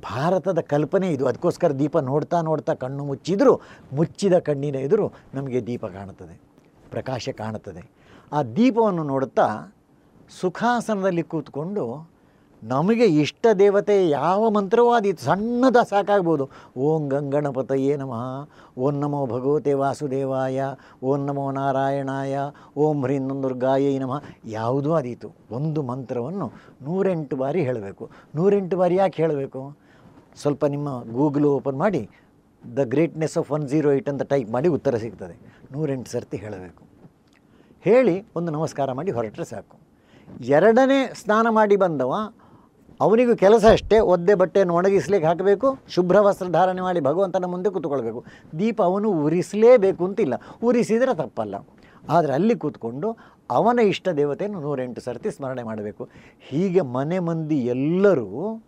ಭಾರತದ ಕಲ್ಪನೆ ಇದು. ಅದಕ್ಕೋಸ್ಕರ ದೀಪ ನೋಡ್ತಾ ನೋಡ್ತಾ ಕಣ್ಣು ಮುಚ್ಚಿದರೂ, ಮುಚ್ಚಿದ ಕಣ್ಣಿನ ಎದುರು ನಮಗೆ ದೀಪ ಕಾಣುತ್ತದೆ. ಪ್ರಕಾಶ ಕಾಣುತ್ತದೆ. ಆ ದೀಪವನ್ನು ನೋಡುತ್ತಾ ಸುಖಾಸನದಲ್ಲಿ ಕೂತ್ಕೊಂಡು ನಮಗೆ ಇಷ್ಟ ದೇವತೆ ಯಾವ ಮಂತ್ರವೂ ಆದೀತು ಸಣ್ಣದ ಸಾಕಾಗ್ಬೋದು. ಓಂ ಗಂಗಣಪತಯೇ ನಮಃ. ಓಂ ನಮೋ ಭಗವತೆ ವಾಸುದೇವಾಯ. ಓಂ ನಮೋ ನಾರಾಯಣಾಯ. ಓಂ ಹ್ರೀಂ ದುರ್ಗಾಯೈ ನಮಃ. ಯಾವುದೂ ಆದೀತು ಒಂದು ಮಂತ್ರವನ್ನು ನೂರೆಂಟು ಬಾರಿ ಹೇಳಬೇಕು. ನೂರೆಂಟು ಬಾರಿ ಯಾಕೆ ಹೇಳಬೇಕು? ಸ್ವಲ್ಪ ನಿಮ್ಮ ಗೂಗಲ್ ಓಪನ್ ಮಾಡಿ, the greatness of one zero eight ಅಂತ ಟೈಪ್ ಮಾಡಿ ಉತ್ತರ ಸಿಗ್ತದೆ. ನೂರೆಂಟು ಸರ್ತಿ ಹೇಳಬೇಕು. ಹೇಳಿ ಒಂದು ನಮಸ್ಕಾರ ಮಾಡಿ ಹೊರಟ್ರೆ ಸಾಕು. ಎರಡನೇ ಸ್ನಾನ ಮಾಡಿ ಬಂದವ, ಅವನಿಗೂ ಕೆಲಸ ಅಷ್ಟೇ, ಒದ್ದೆ ಬಟ್ಟೆಯನ್ನು ಒಣಗಿಸ್ಲಿಕ್ಕೆ ಹಾಕಬೇಕು, ಶುಭ್ರ ವಸ್ತ್ರ ಧಾರಣೆ ಮಾಡಿ ಭಗವಂತನ ಮುಂದೆ ಕೂತ್ಕೊಳ್ಬೇಕು. ದೀಪ ಅವನು ಉರಿಸಲೇಬೇಕು ಅಂತಿಲ್ಲ. ಉರಿಸಿದರೆ ತಪ್ಪಲ್ಲ. ಆದರೆ ಅಲ್ಲಿ ಕೂತ್ಕೊಂಡು ಅವನ ಇಷ್ಟ ದೇವತೆಯನ್ನು ನೂರೆಂಟು ಸರ್ತಿ ಸ್ಮರಣೆ ಮಾಡಬೇಕು. ಹೀಗೆ ಮನೆ ಮಂದಿ ಎಲ್ಲರೂ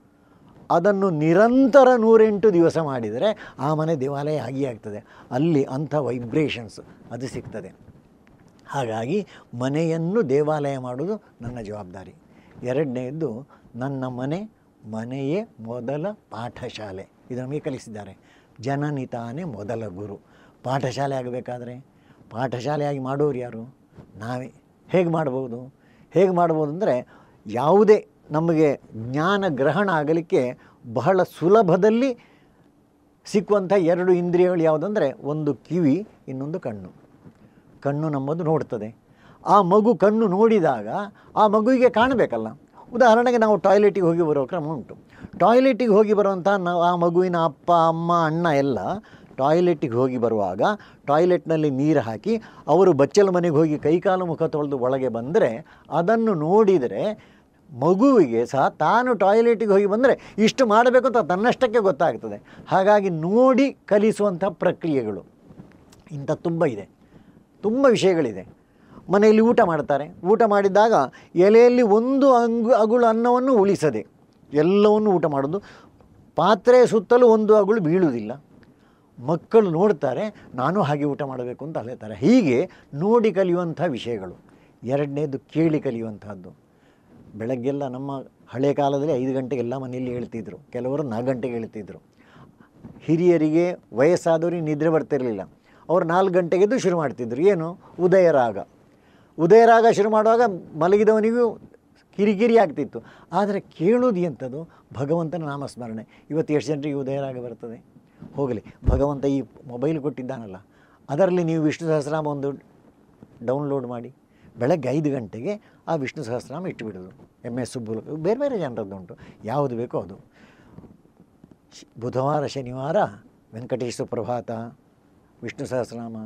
ಅದನ್ನು ನಿರಂತರ ನೂರೆಂಟು ದಿವಸ ಮಾಡಿದರೆ ಆ ಮನೆ ದೇವಾಲಯ ಆಗಿಯೇ ಆಗ್ತದೆ. ಅಲ್ಲಿ ಅಂಥ ವೈಬ್ರೇಷನ್ಸ್ ಅದು ಸಿಗ್ತದೆ. ಹಾಗಾಗಿ ಮನೆಯನ್ನು ದೇವಾಲಯ ಮಾಡೋದು ನನ್ನ ಜವಾಬ್ದಾರಿ. ಎರಡನೆಯದ್ದು ನನ್ನ ಮನೆ ಮನೆಯೇ ಮೊದಲ ಪಾಠಶಾಲೆ. ಇದು ನಮಗೆ ಕಲಿಸಿದ್ದಾರೆ. ಜನನಿತಾನೇ ಮೊದಲ ಗುರು. ಪಾಠಶಾಲೆ ಆಗಬೇಕಾದ್ರೆ? ಪಾಠಶಾಲೆಯಾಗಿ ಮಾಡೋರು ಯಾರು? ನಾವೇ. ಹೇಗೆ ಮಾಡ್ಬೋದು? ಹೇಗೆ ಮಾಡ್ಬೋದು ಅಂದರೆ ಯಾವುದೇ ನಮಗೆ ಜ್ಞಾನ ಗ್ರಹಣ ಆಗಲಿಕ್ಕೆ ಬಹಳ ಸುಲಭದಲ್ಲಿ ಸಿಕ್ಕುವಂಥ ಎರಡು ಇಂದ್ರಿಯಗಳು ಯಾವುದಂದರೆ ಒಂದು ಕಿವಿ, ಇನ್ನೊಂದು ಕಣ್ಣು. ಕಣ್ಣು ನಮ್ಮದು ನೋಡ್ತದೆ. ಆ ಮಗು ಕಣ್ಣು ನೋಡಿದಾಗ ಆ ಮಗುವಿಗೆ ಕಾಣಬೇಕಲ್ಲ. ಉದಾಹರಣೆಗೆ ನಾವು ಟಾಯ್ಲೆಟಿಗೆ ಹೋಗಿ ಬರೋ ಕ್ರಮ ಉಂಟು. ಟಾಯ್ಲೆಟಿಗೆ ಹೋಗಿ ಬರುವಂಥ ನಾವು ಆ ಮಗುವಿನ ಅಪ್ಪ, ಅಮ್ಮ, ಅಣ್ಣ ಎಲ್ಲ ಟಾಯ್ಲೆಟಿಗೆ ಹೋಗಿ ಬರುವಾಗ ಟಾಯ್ಲೆಟ್ನಲ್ಲಿ ನೀರು ಹಾಕಿ ಅವರು ಬಚ್ಚಲ ಮನೆಗೆ ಹೋಗಿ ಕೈಕಾಲು ಮುಖ ತೊಳೆದು ಒಳಗೆ ಬಂದರೆ ಅದನ್ನು ನೋಡಿದರೆ ಮಗುವಿಗೆ ಸಹ ತಾನು ಟಾಯ್ಲೆಟಿಗೆ ಹೋಗಿ ಬಂದರೆ ಇಷ್ಟು ಮಾಡಬೇಕು ಅಂತ ತನ್ನಷ್ಟಕ್ಕೆ ಗೊತ್ತಾಗ್ತದೆ. ಹಾಗಾಗಿ ನೋಡಿ ಕಲಿಸುವಂಥ ಪ್ರಕ್ರಿಯೆಗಳು ಇಂಥ ತುಂಬ ಇದೆ. ತುಂಬ ವಿಷಯಗಳಿದೆ. ಮನೆಯಲ್ಲಿ ಊಟ ಮಾಡ್ತಾರೆ. ಊಟ ಮಾಡಿದಾಗ ಎಲೆಯಲ್ಲಿ ಒಂದು ಅಂಗು, ಅಗುಳು ಅನ್ನವನ್ನು ಉಳಿಸದೆ ಎಲ್ಲವನ್ನು ಊಟ ಮಾಡೋದು. ಪಾತ್ರೆ ಸುತ್ತಲೂ ಒಂದು ಅಗುಳು ಬೀಳುವುದಿಲ್ಲ. ಮಕ್ಕಳು ನೋಡ್ತಾರೆ, ನಾನು ಹಾಗೆ ಊಟ ಮಾಡಬೇಕು ಅಂತ ಅಲೆತಾರೆ. ಹೀಗೆ ನೋಡಿ ಕಲಿಯುವಂಥ ವಿಷಯಗಳು. ಎರಡನೇದು ಕೇಳಿ ಕಲಿಯುವಂಥದ್ದು. ಬೆಳಗ್ಗೆಲ್ಲ ನಮ್ಮ ಹಳೆ ಕಾಲದಲ್ಲಿ ಐದು ಗಂಟೆಗೆಲ್ಲ ಮನೆಯಲ್ಲಿ ಹೇಳ್ತಿದ್ರು. ಕೆಲವರು ನಾಲ್ಕು ಗಂಟೆಗೆ ಹೇಳ್ತಿದ್ರು. ಹಿರಿಯರಿಗೆ ವಯಸ್ಸಾದವರಿಗೆ ನಿದ್ರೆ ಬರ್ತಿರಲಿಲ್ಲ. ಅವರು ನಾಲ್ಕು ಗಂಟೆಗೆದ್ದು ಶುರು ಮಾಡ್ತಿದ್ರು. ಏನು? ಉದಯರಾಗ ಉದಯರಾಗ ಶುರು ಮಾಡುವಾಗ ಮಲಗಿದವನಿಗೂ ಕಿರಿಕಿರಿ ಆಗ್ತಿತ್ತು. ಆದರೆ ಕೇಳೋದು ಎಂಥದ್ದು? ಭಗವಂತನ ನಾಮಸ್ಮರಣೆ. ಇವತ್ತು ಎಷ್ಟು ಜನರಿಗೆ ಉದಯರಾಗ ಬರ್ತದೆ? ಹೋಗಲಿ. ಭಗವಂತ ಈ ಮೊಬೈಲ್ ಕೊಟ್ಟಿದ್ದಾನಲ್ಲ. ಅದರಲ್ಲಿ ನೀವು ವಿಷ್ಣು ಸಹಸ್ರನಾಮ ಒಂದು ಡೌನ್ಲೋಡ್ ಮಾಡಿ. ಬೆಳಗ್ಗೆ ಐದು ಗಂಟೆಗೆ ಆ ವಿಷ್ಣು ಸಹಸ್ರನಾಮ ಇಟ್ಟುಬಿಡೋದು. ಎಂ ಎಸ್ ಸುಬ್ಬುಲ ಬೇರೆ ಬೇರೆ ಜನರದ್ದುಂಟು ಯಾವುದು ಬೇಕೋ ಅದು. ಬುಧವಾರ, ಶನಿವಾರ ವೆಂಕಟೇಶ್ವರ ಪ್ರಭಾತ ವಿಷ್ಣು ಸಹಸ್ರನಾಮ,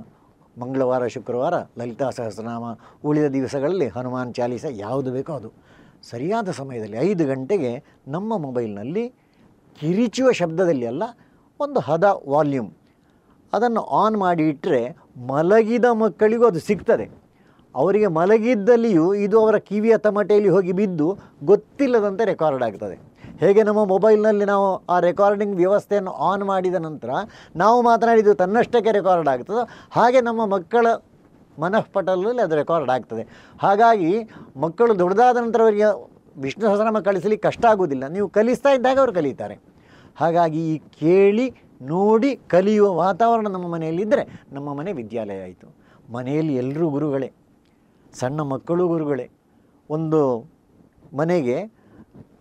ಮಂಗಳವಾರ, ಶುಕ್ರವಾರ, ಲಲಿತಾ ಸಹಸ್ರನಾಮ, ಉಳಿದ ದಿವಸಗಳಲ್ಲಿ ಹನುಮಾನ್ ಚಾಲೀಸ ಯಾವುದು ಬೇಕೋ ಅದು. ಸರಿಯಾದ ಸಮಯದಲ್ಲಿ ಐದು ಗಂಟೆಗೆ ನಮ್ಮ ಮೊಬೈಲ್ನಲ್ಲಿ ಕಿರಿಚುವ ಶಬ್ದದಲ್ಲಿ ಅಲ್ಲ, ಒಂದು ಹದ ವಾಲ್ಯೂಮ್. ಅದನ್ನು ಆನ್ ಮಾಡಿ ಇಟ್ಟರೆ ಮಲಗಿದ ಮಕ್ಕಳಿಗೂ ಅದು ಸಿಗ್ತದೆ. ಅವರಿಗೆ ಮಲಗಿದ್ದಲ್ಲಿಯೂ ಇದು ಅವರ ಕಿವಿಯ ತಮಟೆಯಲ್ಲಿ ಹೋಗಿ ಬಿದ್ದು ಗೊತ್ತಿಲ್ಲದಂತೆ ರೆಕಾರ್ಡ್ ಆಗ್ತದೆ. ಹೇಗೆ ನಮ್ಮ ಮೊಬೈಲ್ನಲ್ಲಿ ನಾವು ಆ ರೆಕಾರ್ಡಿಂಗ್ ವ್ಯವಸ್ಥೆಯನ್ನು ಆನ್ ಮಾಡಿದ ನಂತರ ನಾವು ಮಾತನಾಡಿದ್ದು ತನ್ನಷ್ಟಕ್ಕೆ ರೆಕಾರ್ಡ್ ಆಗ್ತದೋ. ಹಾಗೆ ನಮ್ಮ ಮಕ್ಕಳ ಮನಃಪಟಲಲ್ಲಿ ಅದು ರೆಕಾರ್ಡ್ ಆಗ್ತದೆ. ಹಾಗಾಗಿ ಮಕ್ಕಳು ದೊಡ್ಡದಾದ ನಂತರ ಅವರಿಗೆ ವಿಷ್ಣು ಸಹಸ್ರನಾಮ ಕಳಿಸಲಿಕ್ಕೆ ಕಷ್ಟ ಆಗುವುದಿಲ್ಲ. ನೀವು ಕಲಿಸ್ತಾ ಇದ್ದಾಗ ಅವರು ಕಲಿತಾರೆ. ಹಾಗಾಗಿ ಈ ಕೇಳಿ, ನೋಡಿ, ಕಲಿಯುವ ವಾತಾವರಣ ನಮ್ಮ ಮನೆಯಲ್ಲಿದ್ದರೆ ನಮ್ಮ ಮನೆ ವಿದ್ಯಾಲಯ ಆಯಿತು. ಮನೆಯಲ್ಲಿ ಎಲ್ಲರೂ ಗುರುಗಳೇ, ಸಣ್ಣ ಮಕ್ಕಳು ಗುರುಗಳೇ, ಒಂದು ಮನೆಗೆ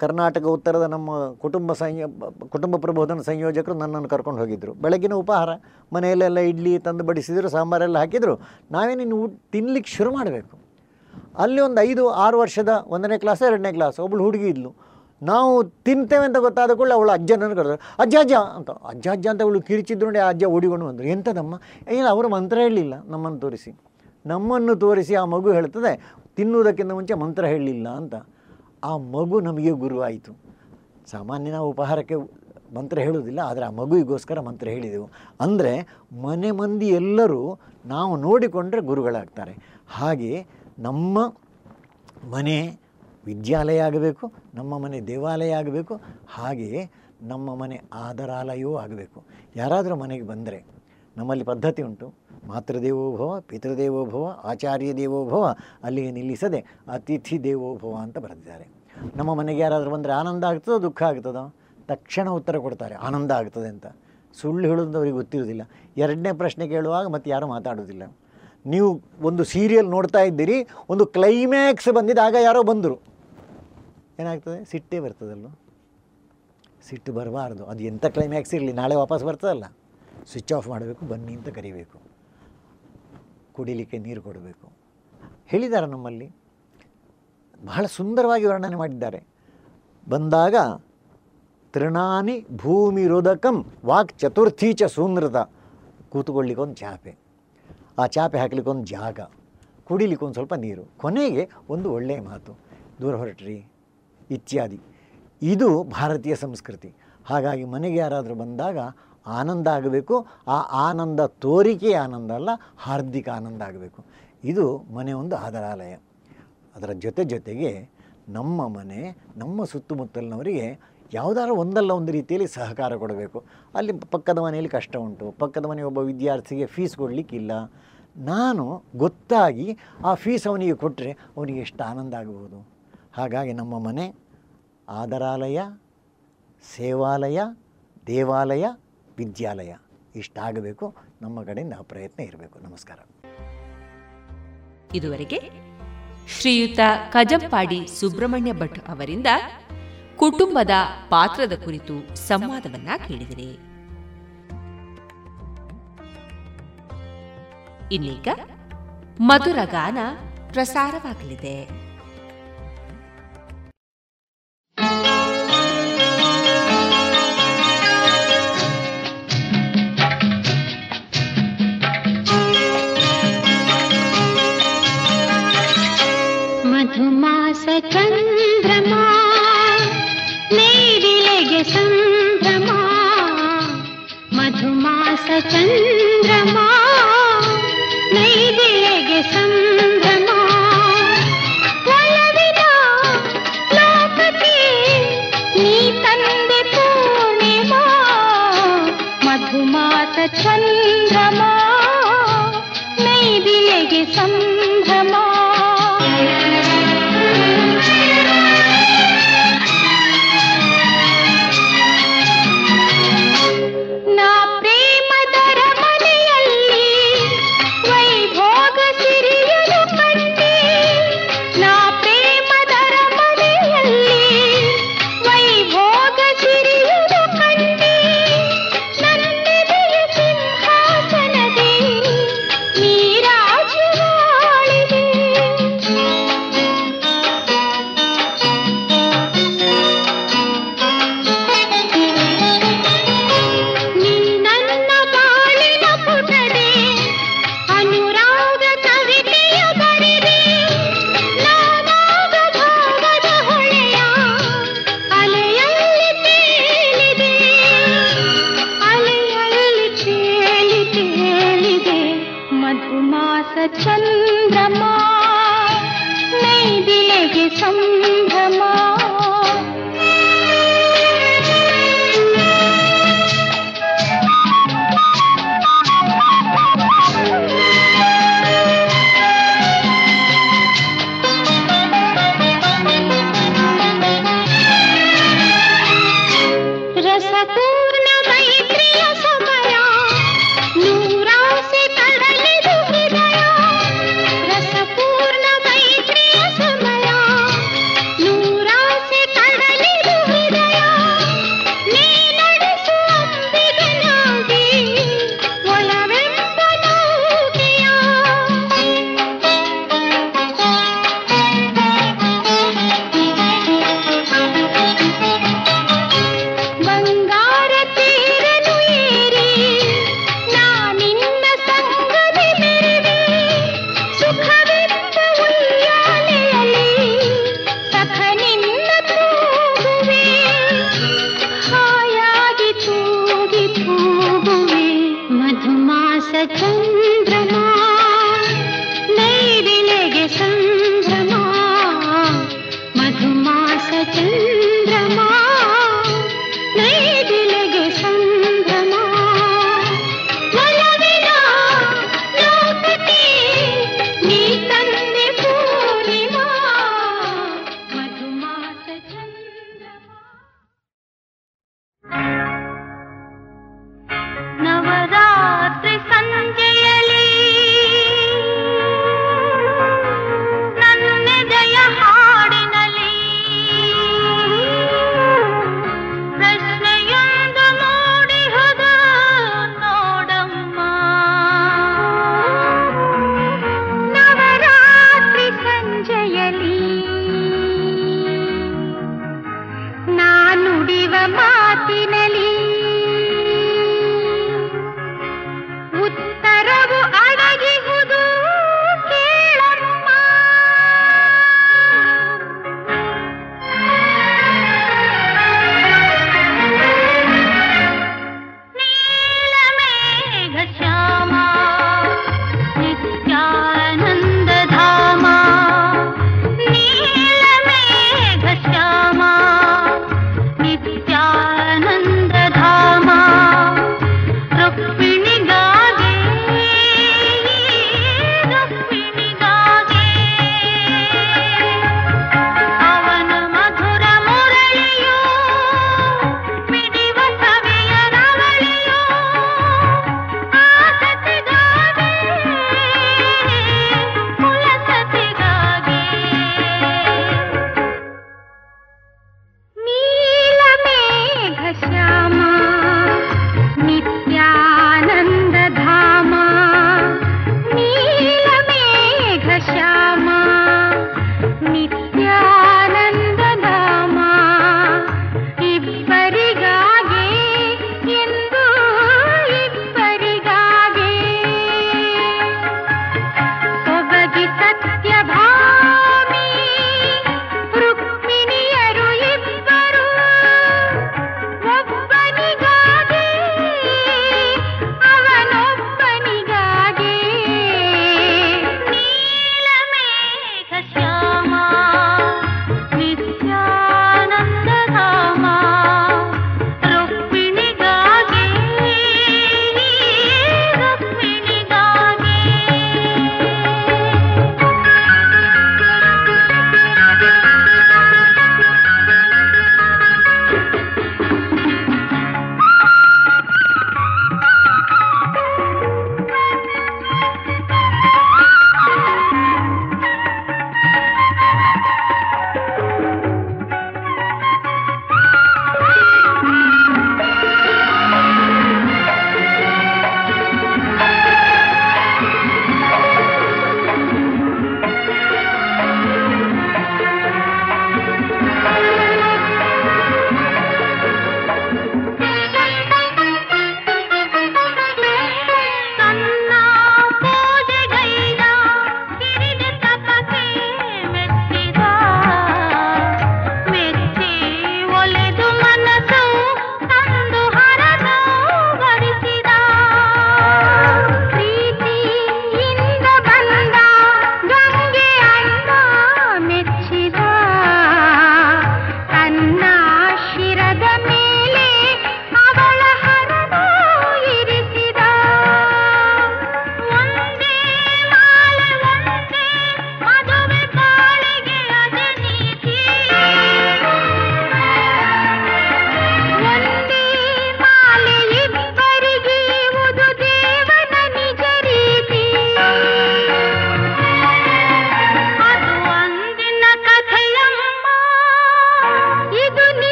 ಕರ್ನಾಟಕ ಉತ್ತರದ ನಮ್ಮ ಕುಟುಂಬ ಸಂಯೋ, ಕುಟುಂಬ ಪ್ರಬೋಧನ ಸಂಯೋಜಕರು ನನ್ನನ್ನು ಕರ್ಕೊಂಡು ಹೋಗಿದ್ದರು ಬೆಳಗಿನ ಉಪಹಾರ, ಮನೆಯಲ್ಲೆಲ್ಲ ಇಡ್ಲಿ ತಂದು ಬಡಿಸಿದರು, ಸಾಂಬಾರೆಲ್ಲ ಹಾಕಿದರು. ನಾವೇನಿನ್ನು ಊಟ ತಿನ್ಲಿಕ್ಕೆ ಶುರು ಮಾಡಬೇಕು. ಅಲ್ಲಿ ಒಂದು ಐದು, ಆರು ವರ್ಷದ ಒಂದನೇ ಕ್ಲಾಸ್, ಎರಡನೇ ಕ್ಲಾಸ್ ಒಬ್ಬಳು ಹುಡುಗಿ ಇದ್ಲು. ನಾವು ತಿಂತೇವೆ ಅಂತ ಗೊತ್ತಾದ ಕೂಡಲೇ ಅವಳು ಅಜ್ಜನನ್ನು ಕರೆದ್ರು, ಅಜ್ಜ ಅಜ್ಜ ಅಂತ. ಅಜ್ಜ ಅಜ್ಜ ಅಂತ ಅವಳು ಕಿರಿಚಿದ್ರು ಆ ಅಜ್ಜ ಓಡಿಕೊಂಡು ಬಂದರು. ಎಂಥದಮ್ಮ ಏನು ಅವರು ಮಂತ್ರ ಹೇಳಲಿಲ್ಲ ನಮ್ಮನ್ನು ತೋರಿಸಿ. ನಮ್ಮನ್ನು ತೋರಿಸಿ ಆ ಮಗು ಹೇಳ್ತದೆ, ತಿನ್ನುವುದಕ್ಕಿಂತ ಮುಂಚೆ ಮಂತ್ರ ಹೇಳಲಿಲ್ಲ ಅಂತ. ಆ ಮಗು ನಮಗೆ ಗುರುವಾಯಿತು. ಸಾಮಾನ್ಯ ನಾವು ಉಪಹಾರಕ್ಕೆ ಮಂತ್ರ ಹೇಳುವುದಿಲ್ಲ, ಆದರೆ ಆ ಮಗುವಿಗೋಸ್ಕರ ಮಂತ್ರ ಹೇಳಿದೆವು. ಅಂದರೆ ಮನೆ ಮಂದಿ ಎಲ್ಲರೂ ನಾವು ನೋಡಿಕೊಂಡ್ರೆ ಗುರುಗಳಾಗ್ತಾರೆ. ಹಾಗೆ ನಮ್ಮ ಮನೆ ವಿದ್ಯಾಲಯ ಆಗಬೇಕು, ನಮ್ಮ ಮನೆ ದೇವಾಲಯ ಆಗಬೇಕು ಹಾಗೆಯೇ ನಮ್ಮ ಮನೆ ಆದರಾಲಯವೂ ಆಗಬೇಕು. ಯಾರಾದರೂ ಮನೆಗೆ ಬಂದರೆ ನಮ್ಮಲ್ಲಿ ಪದ್ಧತಿ ಉಂಟು. ಮಾತೃದೇವೋಭವ, ಪಿತೃದೇವೋಭವ ಆಚಾರ್ಯ ದೇವೋಭವ ಅಲ್ಲಿಗೆ ನಿಲ್ಲಿಸದೆ ಅತಿಥಿ ದೇವೋಭವ ಅಂತ ಬರೆದಿದ್ದಾರೆ. ನಮ್ಮ ಮನೆಗೆ ಯಾರಾದರೂ ಬಂದರೆ ಆನಂದ ಆಗ್ತದೋ ದುಃಖ ಆಗ್ತದೋ ತಕ್ಷಣ ಉತ್ತರ ಕೊಡ್ತಾರೆ, ಆನಂದ ಆಗ್ತದೆ ಅಂತ. ಸುಳ್ಳು ಹೇಳೋದು ಅವ್ರಿಗೆ ಗೊತ್ತಿರೋದಿಲ್ಲ ಎರಡನೇ ಪ್ರಶ್ನೆ ಕೇಳುವಾಗ ಮತ್ತೆ ಯಾರೂ ಮಾತಾಡೋದಿಲ್ಲ ನೀವು ಒಂದು ಸೀರಿಯಲ್ ನೋಡ್ತಾ ಇದ್ದೀರಿ, ಒಂದು ಕ್ಲೈಮ್ಯಾಕ್ಸ್ ಬಂದಿದ್ದಾಗ ಯಾರೋ ಬಂದರು. ಏನಾಗ್ತದೆ? ಸಿಟ್ಟೇ ಬರ್ತದಲ್ವ? ಸಿಟ್ಟು ಬರಬಾರ್ದು. ಅದು ಎಂಥ ಕ್ಲೈಮ್ಯಾಕ್ಸ್ ಇರಲಿ? ನಾಳೆ ವಾಪಸ್ ಬರ್ತದಲ್ಲ. ಸ್ವಿಚ್ ಆಫ್ ಮಾಡಬೇಕು, ಬನ್ನಿ ಅಂತ ಕರಿಬೇಕು. ಕುಡಿಲಿಕ್ಕೆ ನೀರು ಕೊಡಬೇಕು. ಹೇಳಿದ್ದಾರೆ ನಮ್ಮಲ್ಲಿ, ಬಹಳ ಸುಂದರವಾಗಿ ವರ್ಣನೆ ಮಾಡಿದ್ದಾರೆ. ಬಂದಾಗ, ತೃಣಾನಿ ಭೂಮಿ ರೋಧಕಂ ವಾಕ್ ಚತುರ್ಥೀಚ ಸೂನೃತ ಒಂದು ಚಾಪೆ. ಆ ಚಾಪೆ ಹಾಕ್ಲಿಕ್ಕೊಂದು ಜಾಗ ಕುಡಿಲಿಕ್ಕೊಂದು ಸ್ವಲ್ಪ ನೀರು. ಕೊನೆಗೆ ಒಂದು ಒಳ್ಳೆಯ ಮಾತು, ದೂರ ಹೊರಟ್ರಿ, ಇತ್ಯಾದಿ. ಇದು ಭಾರತೀಯ ಸಂಸ್ಕೃತಿ. ಹಾಗಾಗಿ ಮನೆಗೆ ಯಾರಾದರೂ ಬಂದಾಗ ಆನಂದ ಆಗಬೇಕು. ಆ ಆನಂದ ತೋರಿಕೆ ಆನಂದ ಅಲ್ಲ, ಹಾರ್ದಿಕ ಆನಂದ ಆಗಬೇಕು. ಇದು ಮನೆ ಒಂದು ಆಧಾರಾಲಯ ಅದರ ಜೊತೆ ಜೊತೆಗೆ ನಮ್ಮ ಮನೆ, ನಮ್ಮ ಸುತ್ತಮುತ್ತಲಿನವರಿಗೆ ಯಾವುದಾದ್ರೂ ಒಂದಲ್ಲ ಒಂದು ರೀತಿಯಲ್ಲಿ ಸಹಕಾರ ಕೊಡಬೇಕು. ಅಲ್ಲಿ ಪಕ್ಕದ ಮನೆಯಲ್ಲಿ ಕಷ್ಟ ಉಂಟು, ಪಕ್ಕದ ಮನೆ ಒಬ್ಬ ವಿದ್ಯಾರ್ಥಿಗೆ ಫೀಸ್ ಕೊಡಲಿಕ್ಕಿಲ್ಲ. ನಾನು ಗೊತ್ತಾಗಿ ಆ ಫೀಸ್ ಅವನಿಗೆ ಕೊಟ್ಟರೆ ಅವನಿಗೆ ಎಷ್ಟು ಆನಂದ ಆಗಬಹುದು. ಹಾಗಾಗಿ ನಮ್ಮ ಮನೆ ಆದರಾಲಯ, ಸೇವಾಲಯ, ದೇವಾಲಯ ವಿದ್ಯಾಲಯ ಇಷ್ಟಾಗಬೇಕು, ನಮ್ಮ ಕಡೆಯಿಂದ ಪ್ರಯತ್ನ ಇರಬೇಕು. ನಮಸ್ಕಾರ. ಇದುವರೆಗೆ ಶ್ರೀಯುತ ಕಜಂಪಾಡಿ ಸುಬ್ರಹ್ಮಣ್ಯ ಭಟ್ ಅವರಿಂದ ಕುಟುಂಬದ ಪಾತ್ರದ ಕುರಿತು ಸಂವಾದವನ್ನ ಕೇಳಿದರೆ. ಇನ್ನೀಗ ಮಧುರ ಗಾನ ಪ್ರಸಾರವಾಗಲಿದೆ.